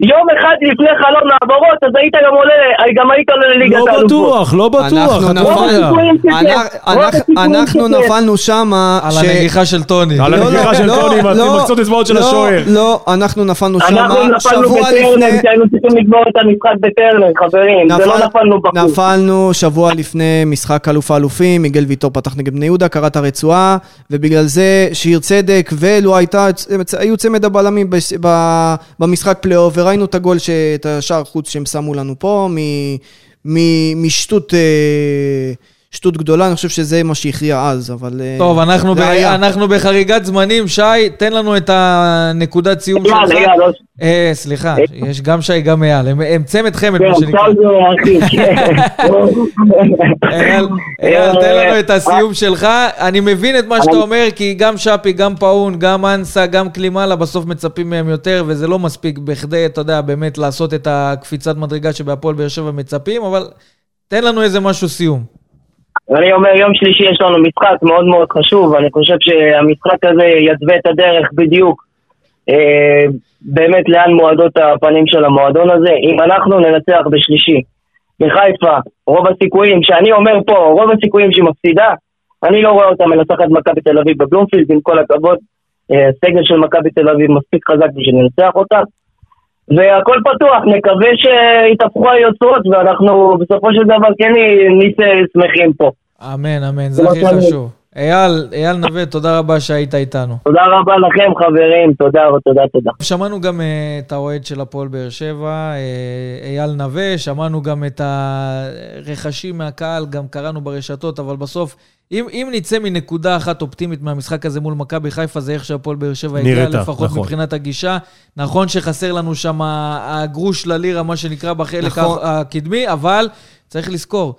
יום אחד לפני חלון העברות, אז היית גם עולה, גם היית עולה לליגת
לא
האלופות.
בטוח, לא בטוח, אתה לא יודע.
שכן,
אנחנו-. נפלנו שמה...
על הנגיחה של טוני.
על
לא,
הנגיחה
לא,
של
לא,
טוני עם
לא,
המקצות אצבעות של השוער.
לא, אנחנו נפלנו שמה
אנחנו נפלנו
שבוע
בטרנר,
לפני...
שהיינו צריכים לגמור את המשחק בטרנר, חברים, זה לא
נפל-
נפלנו בחוץ.
נפלנו שבוע לפני משחק אלוף האלופים, מיגל ויטור פתח נגד בני יהודה, קרע את הרצועה, ובגלל זה שיר צדק, ולו הייתה, היו צמד הבלמים במשחק פלייאוף, וראינו את הגול, ש- את השער חוץ שהם שמו לנו פה, מ- מ- משטות... אה, שטות גדולה, אני חושב שזה מה שהכריע אז, אבל... אה,
טוב, אנחנו, ב... אנחנו בחריגת זמנים. שי, תן לנו את הנקודת סיום
אייל,
שלך.
אייל, לא-
אה, סליחה, יש גם שי, גם אייל. הם, הם צמד חמד,
כן,
מה שנקרא.
עכשיו זה אחי, כן.
אייל, אייל, תן לנו את הסיום שלך. אני מבין את מה שאתה אומר, כי גם שפי, גם פאון, גם אנסה, גם קלימאלה, בסוף מצפים מהם יותר, וזה לא מספיק בכדי, אתה יודע, באמת לעשות את הקפיצת מדרגה שבהפועל באר שבע מצפים, אבל תן לנו איזה משהו סיום.
אני אומר, יום שלישי יש לנו משחק מאוד מאוד חשוב, אני חושב שהמשחק הזה יתווה את הדרך בדיוק אה, באמת לאן מועדות הפנים של המועדון הזה. אם אנחנו ננצח בשלישי בחיפה, רוב הסיכויים, שאני אומר פה, רוב הסיכויים שהיא מפסידה, אני לא רואה אותה מנצחת מכבי תל אביב בבלומפילד, עם כל הכבוד, אה, הסגל של מכבי תל אביב מספיק חזק בשביל לנצח אותה. והכל פתוח, נקווה שיתהפכו היוצרות ואנחנו בסופו של דבר כן נצא שמחים פה.
אמן, אמן, זה הכי חשוב. אייל, אייל נווה, תודה רבה שהיית איתנו.
תודה רבה לכם חברים, תודה ותודה תודה.
שמענו גם uh, את האוהד של הפועל באר שבע, uh, אייל נווה, שמענו גם את הרכשים מהקהל, גם קראנו ברשתות, אבל בסוף, אם, אם נצא מנקודה אחת אופטימית מהמשחק הזה מול מכבי חיפה, זה איך שהפועל באר שבע הגיע, לפחות
נכון.
מבחינת הגישה. נכון שחסר לנו שם הגרוש ללירה, מה שנקרא, בחלק
נכון.
הקדמי, אבל צריך לזכור,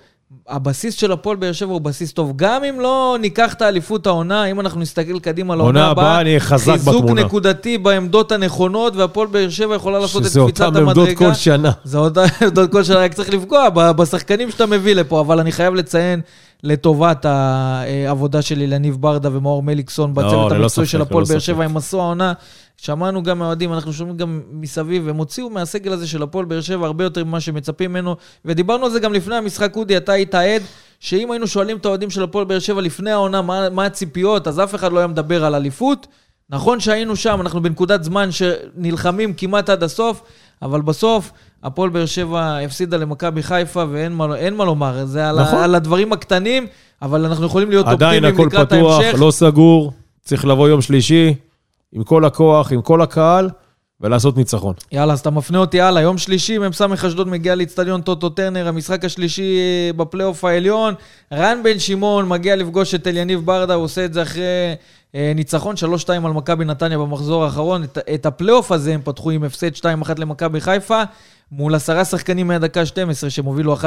הבסיס של הפועל באר שבע הוא בסיס טוב. גם אם לא ניקח את האליפות העונה, אם אנחנו נסתכל קדימה לעונה
עונה
הבאה,
הבאה נהיה חזק
חיזוק
בתמונה.
נקודתי בעמדות הנכונות, והפועל באר שבע יכולה לעשות את
שזה
קפיצת המדרגה.
עמדות כל שנה.
זה עוד עמדות כל שנה, רק צריך לפגוע בשחקנים שאתה מביא לפה, אבל אני חייב לציין לטובת העבודה של אילניב ברדה ומאור מליקסון בצוות
לא, ללא
המקצועי של הפועל
ללא
באר. שבע, הם עשו העונה. שמענו גם מהאוהדים, אנחנו שומעים גם מסביב, הם הוציאו מהסגל הזה של הפועל באר שבע הרבה יותר ממה שמצפים ממנו, ודיברנו על זה גם לפני המשחק, אודי, אתה היית עד, שאם היינו שואלים את האוהדים של הפועל באר שבע לפני העונה מה, מה הציפיות, אז אף אחד לא היה מדבר על אליפות. נכון שהיינו שם, אנחנו בנקודת זמן שנלחמים כמעט עד הסוף, אבל בסוף הפועל באר שבע הפסידה למכבי חיפה ואין מה, מה לומר, זה על,
נכון.
ה, על הדברים הקטנים, אבל אנחנו יכולים להיות
עדיין
אופטימיים
הכל
לקראת
פתוח,
ההמשך.
לא סגור, צריך לבוא יום שלישי, עם כל הכוח, עם כל הקהל, ולעשות ניצחון.
יאללה, אז אתה מפנה אותי הלאה. יום שלישי, מ"ס אשדוד מגיע לאצטדיון טוטו טרנר, המשחק השלישי אה, בפלייאוף העליון. רן בן שמעון מגיע לפגוש את אליניב ברדה, הוא עושה את זה אחרי אה, ניצחון 3-2 על מכבי נתניה במחזור האחרון. את, את הפלייאוף הזה הם פתחו עם הפסד 2-1 למכבי חיפה, מול עשרה שחקנים מהדקה 12 שהם הובילו 1-0,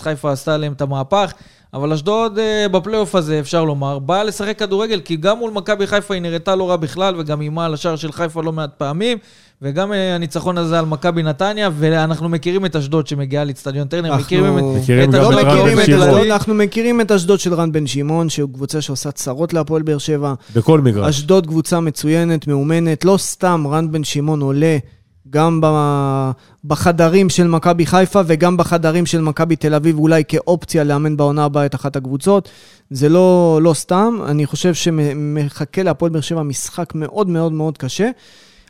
חיפה עשתה עליהם את המהפך. אבל אשדוד אה, בפלייאוף הזה, אפשר לומר, באה לשחק כדורגל, כי גם מול מכבי חיפה היא נראתה לא רע בכלל, וגם איימה על השער של חיפה לא מעט פעמים. וגם אה, הניצחון הזה על מכבי נתניה, ואנחנו מכירים את אשדוד שמגיעה לאצטדיון טרנר,
אנחנו
מכירים את...
מכירים
את
גם
אשדוד
את רן
באופן
בן
את
שמעון.
אשדוד. אנחנו מכירים את אשדוד של רן בן שמעון, שהוא קבוצה שעושה צרות להפועל באר שבע.
בכל מגרש.
אשדוד קבוצה מצוינת, מאומנת. לא סתם רן בן שמעון עולה גם בחדרים של מכבי חיפה וגם בחדרים של מכבי תל אביב, אולי כאופציה לאמן בעונה הבאה את אחת הקבוצות. זה לא, לא סתם, אני חושב שמחכה להפועל באר שבע משחק מאוד מאוד מאוד קשה.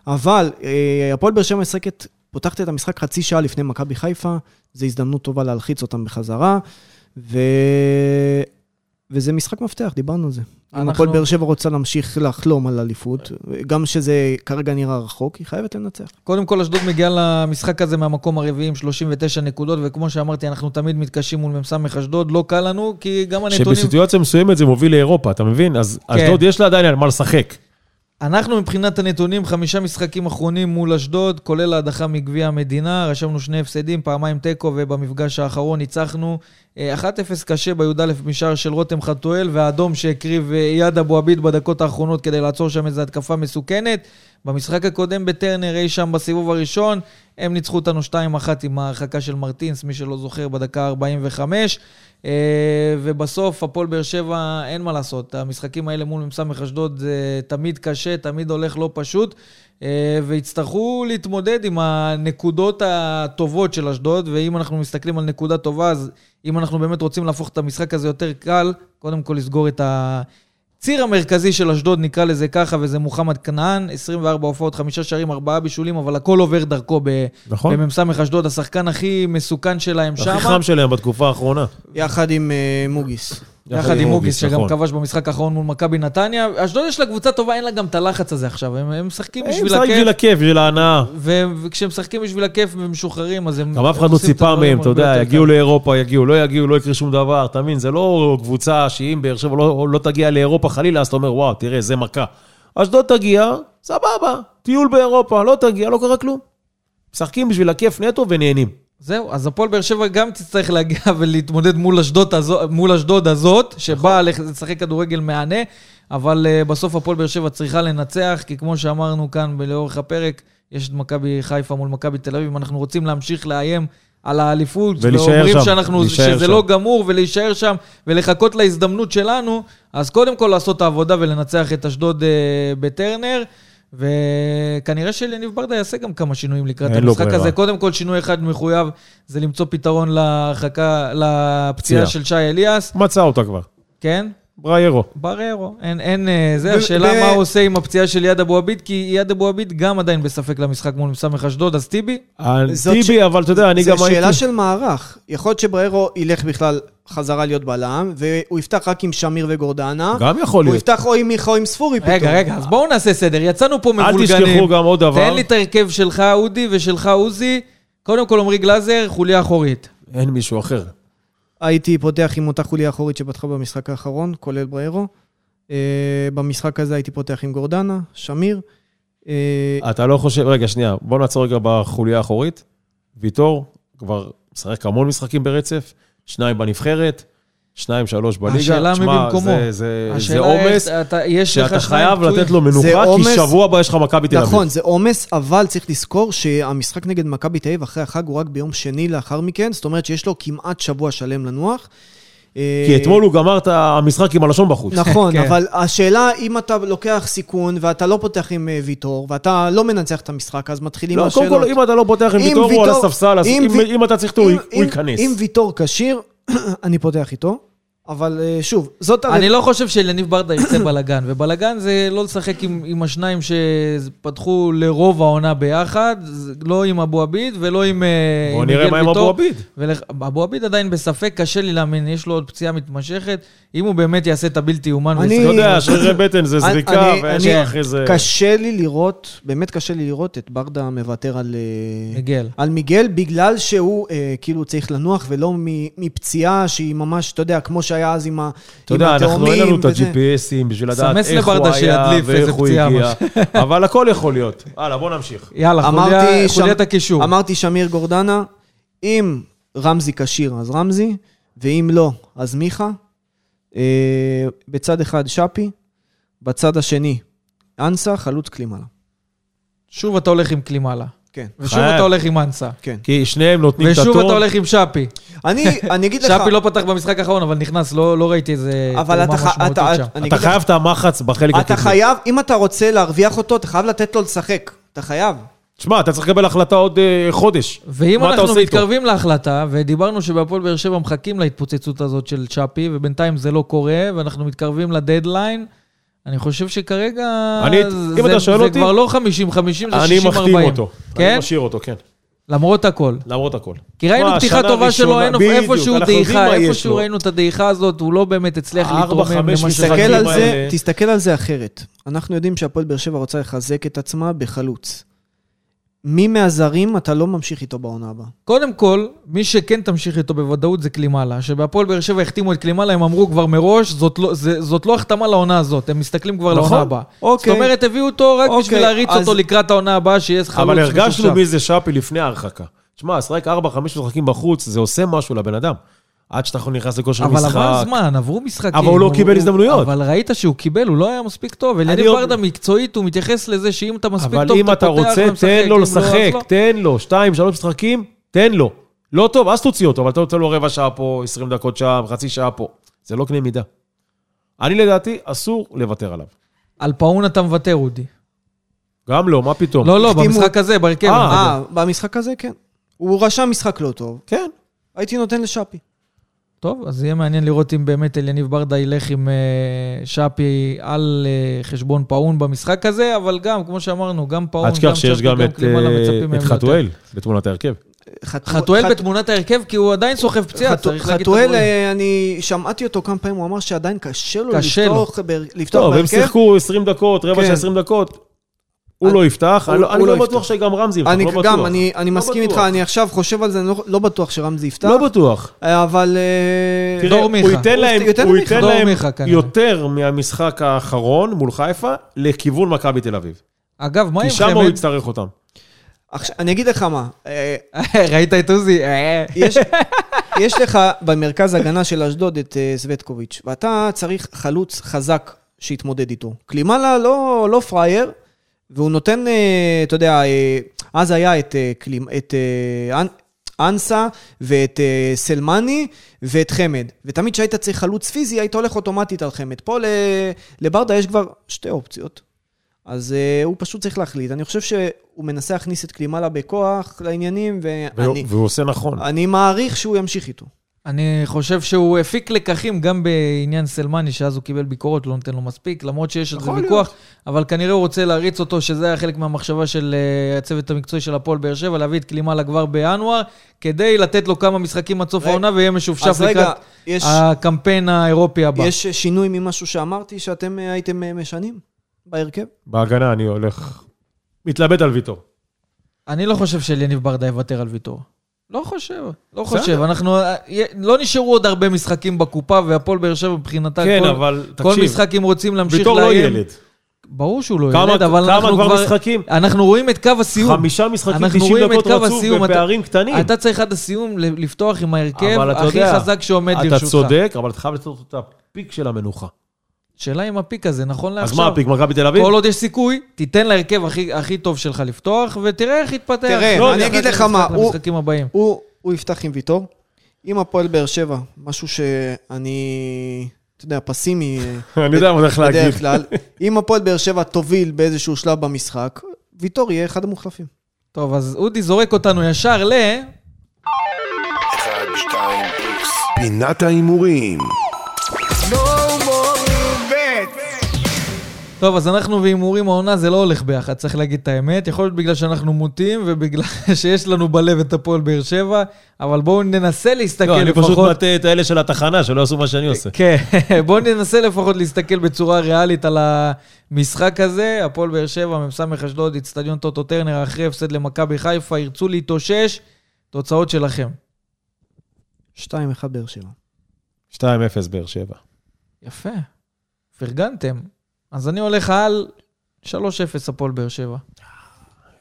אבל אה, הפועל באר שבע משחקת, פותחת את המשחק חצי שעה לפני מכבי חיפה, זו הזדמנות טובה להלחיץ אותם בחזרה, ו... וזה משחק מפתח, דיברנו על זה. אם
אנחנו-
הפועל באר שבע רוצה להמשיך לחלום על אליפות, גם שזה כרגע נראה רחוק, היא חייבת לנצח.
קודם כל, אשדוד מגיעה למשחק הזה מהמקום הרביעי עם 39 נקודות, וכמו שאמרתי, אנחנו תמיד מתקשים מול מ"ס אשדוד, לא קל לנו, כי גם הנתונים...
שבסיטואציה מסוימת זה מוביל לאירופה, אתה מבין? אז
כן.
אשדוד יש לה עדיין על מה לשחק.
אנחנו מבחינת הנתונים, חמישה משחקים אחרונים מול אשדוד, כולל ההדחה מגביע המדינה, רשמנו שני הפסדים, פעמיים תיקו, ובמפגש האחרון ניצחנו אה, 1-0 קשה בי"א משער של רותם חתואל, והאדום שהקריב אה, אייד אבו עביד בדקות האחרונות כדי לעצור שם איזו התקפה מסוכנת. במשחק הקודם בטרנר, אי שם בסיבוב הראשון, הם ניצחו אותנו 2-1 עם ההרחקה של מרטינס, מי שלא זוכר, בדקה 45. אה, ובסוף, הפועל באר שבע, אין מה לעשות. המשחקים האלה מול מ"ס אשדוד זה תמיד קשה, תמיד הולך לא פשוט, אה, ויצטרכו להתמודד עם הנקודות הטובות של אשדוד, ואם אנחנו מסתכלים על נקודה טובה, אז אם אנחנו באמת רוצים להפוך את המשחק הזה יותר קל, קודם כל לסגור את ה... ציר המרכזי של אשדוד, נקרא לזה ככה, וזה מוחמד כנען, 24 הופעות, חמישה שערים, ארבעה בישולים, אבל הכל עובר דרכו ב-
נכון.
במ"ס אשדוד, השחקן הכי מסוכן שלהם
הכי
שם.
חם שלהם בתקופה האחרונה.
יחד עם אה, מוגיס.
יחד עם מוגיס, שגם
נכון.
כבש במשחק האחרון מול מכבי נתניה. אשדוד יש לה קבוצה טובה, אין לה גם את הלחץ הזה עכשיו. הם, הם משחקים
הם
בשביל
משחק בשביל
הכיף,
הכיף, בשביל ההנאה.
וכשהם משחקים בשביל הכיף ומשוחררים, אז הם...
גם אף
הם
אחד לא ציפה מהם, אתה יודע, יגיעו. לאירופה, יגיעו, לא יגיעו, לא יקרה שום דבר, אתה מבין? זה לא קבוצה שאם באר שבע לא לא תגיע לאירופה חלילה, אז אתה אומר, וואו, תראה, זה מכה. אשדוד תגיע, סבבה, טיול באירופה, לא תגיע, לא קרה כלום. משחקים בשביל הכיף נטו ונהנים.
זהו, אז הפועל באר שבע גם תצטרך להגיע ולהתמודד מול אשדוד, הזו, מול אשדוד הזאת, שבאה לח- לשחק כדורגל מהנה, אבל uh, בסוף הפועל באר שבע צריכה לנצח, כי כמו שאמרנו כאן לאורך הפרק, יש את מכבי חיפה מול מכבי תל אביב, אנחנו רוצים להמשיך לאיים על האליפות, ואומרים
שם,
שאנחנו, שזה
שם.
לא גמור, ולהישאר שם, ולחכות להזדמנות שלנו, אז קודם כל לעשות את העבודה ולנצח את אשדוד uh, בטרנר. וכנראה שאליניב ברדה יעשה גם כמה שינויים לקראת המשחק. הזה. קודם כל, שינוי אחד מחויב זה למצוא פתרון להרחקה, לפציעה
פציעה.
של שי אליאס,
מצא אותה כבר.
כן?
בריירו.
בררו. אין, אין, אה, זה, השאלה מה הוא עושה עם הפציעה של יד אבו עביד, כי יד אבו עביד גם עדיין בספק למשחק מול סמך אשדוד, אז טיבי?
טיבי, אבל אתה יודע, אני גם
זו שאלה
הייתי...
של מערך. יכול להיות שבררו ילך בכלל חזרה להיות בלם, והוא יפתח רק עם שמיר וגורדנה.
גם יכול
הוא
להיות.
יפתח או עם מיכה או עם ספורי פתאום.
רגע, רגע, אז בואו נעשה סדר. יצאנו פה
אל
מבולגנים.
תשכחו גם עוד דבר.
תן לי את ההרכב שלך, אודי, ושלך, עוזי. קודם כל, עמרי גלאזר, חוליה אחורית.
אין מישהו אחר.
הייתי פותח עם אותה חוליה אחורית שפתחה במשחק האחרון, כולל בררו. Uh, במשחק הזה הייתי פותח עם גורדנה, שמיר. Uh,
אתה לא חושב, רגע, שנייה, בוא נעצור רגע בחוליה האחורית. ויטור כבר משחק המון משחקים ברצף, שניים בנבחרת, שניים, שלוש בליגה.
השאלה מי
תשמע,
במקומו.
זה- עומס שאתה חייב. לתת לו מנוחה, כי שבוע הבא יש לך מכבי תל אביב.
נכון, זה עומס, אבל צריך לזכור שהמשחק נגד מכבי תל אביב אחרי החג הוא רק ביום שני לאחר מכן, זאת אומרת שיש לו כמעט שבוע שלם לנוח.
כי אתמול הוא גמר את המשחק עם הלשון בחוץ.
נכון,
כן.
אבל השאלה, אם אתה לוקח סיכון ואתה לא פותח עם אה, ויטור, ואתה לא מנצח את המשחק, אז מתחילים
לא, קודם
השאלות.
כל, אם אתה לא פותח עם ויטור, הוא על הספסל, אז
אם
אם-
וי-
אם אתה צריך אותו, הוא ייכנס.
אם ויטור כשיר, אני פותח איתו, אבל אה, שוב, זאת...
אני לא חושב שלניב ברדה יצא בלאגן, ובלאגן זה לא לשחק עם, עם השניים שפתחו לרוב העונה ביחד, זה לא עם אבו עביד ולא עם אה,
בוא
עם
נראה מה עם. אבו עביד.
ולך- אבו עביד עדיין בספק, קשה לי להאמין, יש לו עוד פציעה מתמשכת. אם הוא באמת יעשה את הבלתי יאומן,
אני-
אתה יודע, שרירי בטן זה זריקה,
אני-
ויש
אני-
אחרי זה...
קשה לי לראות, באמת קשה לי לראות את ברדה מוותר על... אה,
מיגל.
על מיגל, בגלל שהוא אה, כאילו צריך לנוח, ולא מ- מפציעה שהיא ממש, אתה יודע, כמו שהיה אז עם ה-
אתה יודע, אנחנו
התאומים
אין לנו את. ה-GPSים בשביל לדעת
סמס
איך הוא
לברדה
היה
שידליף איזה
ואיך הוא
פציעה,
הגיע. אבל הכל יכול להיות. הלאה, בוא נמשיך.
יאללה, חוליית הקישור.
אמרתי שמיר גורדנה, אם רמזי כשיר, אז רמזי, ואם לא, אז מיכה. אה, בצד אחד שפי, בצד השני אנסה, חלוץ קלימלה.
שוב אתה הולך עם קלימלה.
כן,
ושוב
חייב.
אתה הולך עם אנסה.
כן.
כי שניהם נותנים את הטון.
ושוב אתה הולך עם שפי.
אני, אני אגיד לך...
שפי לא פתח במשחק האחרון, אבל נכנס, לא לא ראיתי איזה
אבל אתה,
תרומה
ח- אתה,
משמעותית שם.
אתה
לך-
חייב את המחץ בחלק
אתה
הקדמי.
חייב, אם אתה רוצה להרוויח אותו, אתה חייב לתת לו לשחק. אתה חייב.
תשמע, אתה צריך לקבל החלטה עוד אה, חודש.
ואם
אתה
אנחנו
עושה איתו?
מתקרבים להחלטה, ודיברנו שבהפועל באר שבע מחכים להתפוצצות הזאת של צ'אפי, ובינתיים זה לא קורה, ואנחנו מתקרבים לדדליין, אני חושב שכרגע...
אני-
זה-
אם אתה שואל
זה
אותי-
כבר לא 50-50, זה 60-40.
אני מחתים אותו.
כן?
אני משאיר אותו, כן.
למרות הכל.
למרות הכל.
כי ראינו פתיחה טובה שלו, אין- איפשהו דעיכה, איפשהו. ראינו את הדעיכה הזאת, הוא לא באמת הצליח להתרומם למה
זה,
האלה-
תסתכל על זה אחרת. אנחנו יודעים שהפועל באר שבע רוצה לחזק את עצמה בחלוץ. מי מהזרים אתה לא ממשיך איתו בעונה הבאה?
קודם כל, מי שכן תמשיך איתו בוודאות זה קלימאלה, שבהפועל באר שבע החתימו את קלימאלה, הם אמרו כבר מראש, זאת לא, זה, זאת לא החתמה לעונה הזאת, הם מסתכלים כבר
נכון.
לעונה הבאה.
אוקיי.
זאת אומרת, הביאו אותו רק
אוקיי,
בשביל להריץ
אז-
אותו לקראת העונה הבאה, שיהיה חלוץ
אבל הרגשנו. מי זה שפי לפני ההרחקה. תשמע, לשחק 4-5 משחקים בחוץ, זה עושה משהו לבן אדם. עד שאתה נכנס לכושר
אבל
משחק.
עבר זמן, עברו משחקים.
אבל הוא לא קיבל הזדמנויות.
אבל ראית שהוא קיבל, הוא לא היה מספיק טוב. אליניב
אני-
ברדה מקצועית, הוא מתייחס לזה שאם אתה מספיק
אבל
טוב,
אם אתה
פותח
רוצה,
ומשחק,
תן
אם
לו
לא,
לשחק,
לא.
תן לו. שתיים, שלוש משחקים, תן לו. לא טוב, אז תוציא אותו, אבל אתה נותן לו רבע שעה פה, 20 דקות שם, חצי שעה פה. זה לא קנה מידה. אני לדעתי, אסור לוותר עליו.
על פאון אתה מוותר, אודי.
גם לא, מה פתאום?
לא, לא, במשחק הזה, בהרכב.
אה.
אה, במשחק הזה כן. הוא רשם משחק לא טוב.
כן.
הייתי נותן לשפי.
טוב, אז יהיה מעניין לראות אם באמת אליניב ברדה ילך עם אה, שפי על אה, חשבון פאון במשחק הזה, אבל גם, כמו שאמרנו, גם פאון, גם
שיש
שפי,
גם את,
קלימאלה
אה,
מצפים מהם
את. חתואל בתמונת ההרכב.
חת-
חתואל
חת-
בתמונת ההרכב, כי הוא עדיין סוחב פציעה,
חתו-
צריך להגיד את
חתואל,
הדברים.
אני שמעתי אותו כמה פעמים, הוא אמר שעדיין קשה לו
קשה לו.
לפתוח ב- לפתוח
טוב, הם
בהרכב.
שיחקו 20 דקות, רבע
כן.
שעה 20 דקות. הוא
אני-
לא יפתח,
הוא-
אני לא-
הוא
אני
לא
לא בטוח
יפתח.
שגם רמזי יפתח, לא בטוח.
גם, אני
לא
מסכים איתך. אני עכשיו חושב על זה, אני לא- לא בטוח שרמזי יפתח.
לא בטוח.
אבל... אה,
תראה, הוא. ייתן להם,
יותר
מהמשחק האחרון מול חיפה לכיוון מכבי תל אביב.
אגב, מה
כי
עם
שם הוא
חמד?
יצטרך אותם.
עכשיו, אני אגיד לך מה, אה,
ראית את עוזי? אה.
יש, לך במרכז הגנה של אשדוד את סווטקוביץ', ואתה צריך חלוץ חזק שיתמודד איתו. קלימאלה לא, לא פראייר, והוא נותן, אה, אתה יודע, אה, אז היה את, אה, את אנ, אנסה ואת סלמני ואת חמד. ותמיד כשהיית צריך חלוץ פיזי, היית הולך אוטומטית על חמד. פה לברדה יש כבר שתי אופציות. אז uh, הוא פשוט צריך להחליט. אני חושב שהוא מנסה להכניס את קלימאלה בכוח לעניינים,
והוא
ואני
והוא עושה נכון.
אני מעריך שהוא ימשיך איתו.
אני חושב שהוא הפיק לקחים גם בעניין סלמני, שאז הוא קיבל ביקורת, לא נותן לו מספיק, למרות שיש על זה ויכוח, אבל כנראה הוא רוצה להריץ אותו, שזה היה חלק מהמחשבה של אה, הצוות המקצועי של הפועל באר שבע, להביא את קלימאלה כבר בינואר, כדי לתת לו כמה משחקים עד סוף העונה, ויהיה משופשף לקראת
יש,
הקמפיין האירופי הבא.
יש שינוי ממשהו שאמרתי שאתם אה, הייתם אה, משנים בהרכב?
בהגנה אני הולך... מתלבט על ויטור.
אני לא חושב שאליניב ברדה יוותר על ויטור. לא חושב, לא
בסדר.
חושב. אנחנו, אה, לא נשארו עוד הרבה משחקים בקופה, והפועל באר שבע מבחינתה,
כן,
כל-
אבל
כל
תקשיב,
משחק אם רוצים להמשיך
ויטור לא
לאיים-
ילד.
ברור שהוא לא
כמה
ילד, אבל
כמה
אנחנו
כבר
כבר...
משחקים?
אנחנו רואים את קו הסיום.
חמישה משחקים,
אנחנו
90
רואים את
דקות
קו
רצוף
הסיום, אתה-
בפערים קטנים.
אתה צריך עד הסיום לפתוח עם ההרכב
אתה
הכי
יודע,
חזק שעומד
אתה
לרשותך.
צודק, אבל אתה חייב לתת את הפיק של המנוחה.
שאלה אם הפיק הזה נכון
אז
לעכשיו.
מה הפיק, מכבי תל אביב?
כל עוד יש סיכוי, תיתן להרכב הכי, הכי טוב שלך לפתוח, ותראה איך יתפתח.
תראה,
לא,
אני אגיד לך מה, הוא-
הבאים.
הוא, הוא יפתח עם ויטור. עם הפועל באר שבע, משהו שאני, אתה יודע, פסימי אה,
אני יודע מה הולך להגיד.
בדרך כלל. אם הפועל באר שבע תוביל באיזשהו שלב במשחק, ויטור יהיה אחד המוחלפים.
טוב, אז אודי זורק אותנו ישר ל...
1, 2, איקס. פינת ההימורים.
טוב, אז אנחנו והימורים העונה זה לא הולך ביחד, צריך להגיד את האמת. יכול להיות בגלל שאנחנו מוטים ובגלל שיש לנו בלב את הפועל באר שבע, אבל בואו ננסה להסתכל
לא, אני
לפחות...
פשוט מטה את האלה של התחנה, שלא יעשו מה שאני עושה.
כן, בואו ננסה לפחות להסתכל בצורה ריאלית על המשחק הזה. הפועל באר שבע, מ"ס אשדוד, אצטדיון טוטו טרנר, אחרי הפסד למכבי חיפה, ירצו להתאושש. תוצאות שלכם.
2-1 באר שבע.
2-0 באר שבע.
יפה, פרגנתם. אז אני הולך על 3-0 הפועל באר שבע.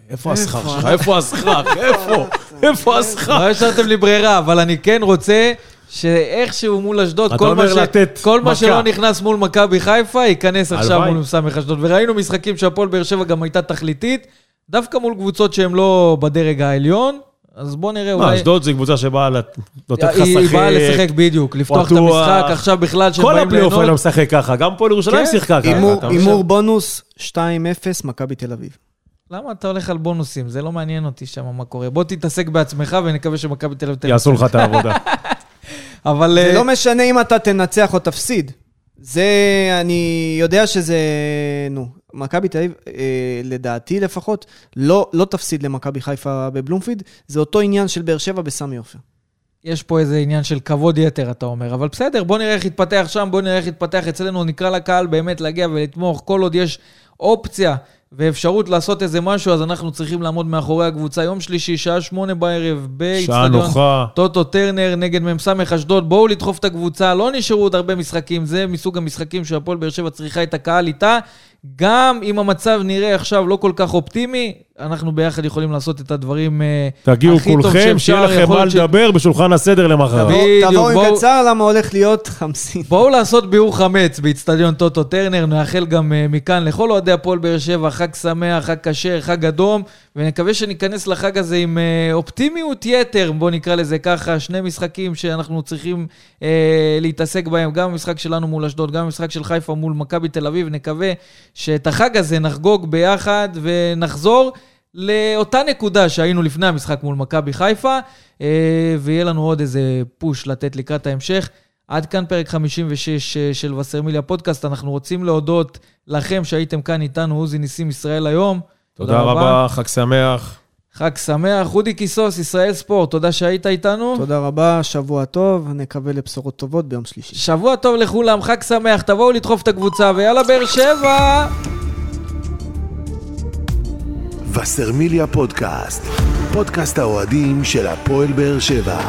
איפה הסכך שלך? איפה הסכך? איפה? איפה הסכך?
לא השארתם לי ברירה, אבל אני כן רוצה שאיכשהו מול אשדוד, כל מה ש- כל מה. שלא נכנס מול מכבי חיפה, ייכנס עכשיו. מול מ"ס אשדוד. וראינו משחקים שהפועל באר שבע גם הייתה תכליתית, דווקא מול קבוצות שהן לא בדרג העליון, אז בואו נראה
מה,
אולי...
אשדוד זו קבוצה שבאה לת- לתת לך
היא
לשחק.
באה לשחק בדיוק, לפתוח את. המשחק, עכשיו בכלל שהם
כל
באים
הפלייאוף היה
ליהנות.
משחק ככה, גם פה לירושלים
כן.
שיחקה ככה.
הימור- בונוס 2-0 מכבי תל אביב.
למה אתה הולך על בונוסים? זה לא מעניין אותי שם מה קורה. בוא תתעסק בעצמך ונקווה שמכבי תל אביב... תנצח.
יעשו לך את העבודה.
אבל...
זה
אה,
לא משנה אם אתה תנצח או תפסיד. זה, אני יודע שזה, נו, מכבי תל אביב, אה, לדעתי לפחות, לא, לא תפסיד למכבי חיפה בבלומפיד, זה אותו עניין של באר שבע בסמי עופר.
יש פה איזה עניין של כבוד יתר, אתה אומר. אבל בסדר, בוא נראה איך יתפתח שם, בוא נראה איך יתפתח אצלנו. נקרא לקהל באמת להגיע ולתמוך. כל עוד יש אופציה ואפשרות לעשות איזה משהו, אז אנחנו צריכים לעמוד מאחורי הקבוצה. יום שלישי, שעה שמונה בערב, באיצטדיון. טוטו טרנר נגד מ"ס אשדוד. בואו לדחוף את הקבוצה, לא נשארו עוד הרבה משחקים. זה מסוג המשחקים שהפועל באר שבע צריכה את הקהל איתה. גם אם המצב נראה עכשיו לא כל כך אופטימי, אנחנו ביחד יכולים לעשות את הדברים אה,
תגיעו
הכי טוב
כולכם,
שאפשר.
שיהיה לכם מה
להיות ש-
לדבר בשולחן הסדר.
בדיוק,
תבואו עם
בואו-
קצר, למה הולך להיות חמסין.
בואו לעשות ביאור חמץ באיצטדיון טוטו טרנר, נאחל גם uh, מכאן לכל אוהדי הפועל באר שבע, חג שמח, חג כשר, חג אדום, ונקווה שניכנס לחג הזה עם uh, אופטימיות יתר, בואו נקרא לזה ככה, שני משחקים שאנחנו צריכים uh, להתעסק בהם, גם המשחק שלנו מול אשדוד, גם המשחק של חיפה מול מכבי תל אביב, נקווה שאת החג הזה נחגוג ביחד ונחזור. לאותה נקודה שהיינו לפני המשחק מול מכבי חיפה, אה, ויהיה לנו עוד איזה פוש לתת לקראת ההמשך. עד כאן פרק 56 אה, של וסרמיליה פודקאסט. אנחנו רוצים להודות לכם שהייתם כאן איתנו, עוזי ניסים ישראל היום.
תודה רבה, חג שמח.
חג שמח. אודי קיסוס, ישראל ספורט, תודה שהיית איתנו.
תודה רבה, שבוע טוב, נקווה לבשורות טובות ביום שלישי.
שבוע טוב לכולם, חג שמח, תבואו לדחוף את הקבוצה, ויאללה באר שבע!
וסרמיליה פודקאסט, פודקאסט האוהדים של הפועל באר שבע.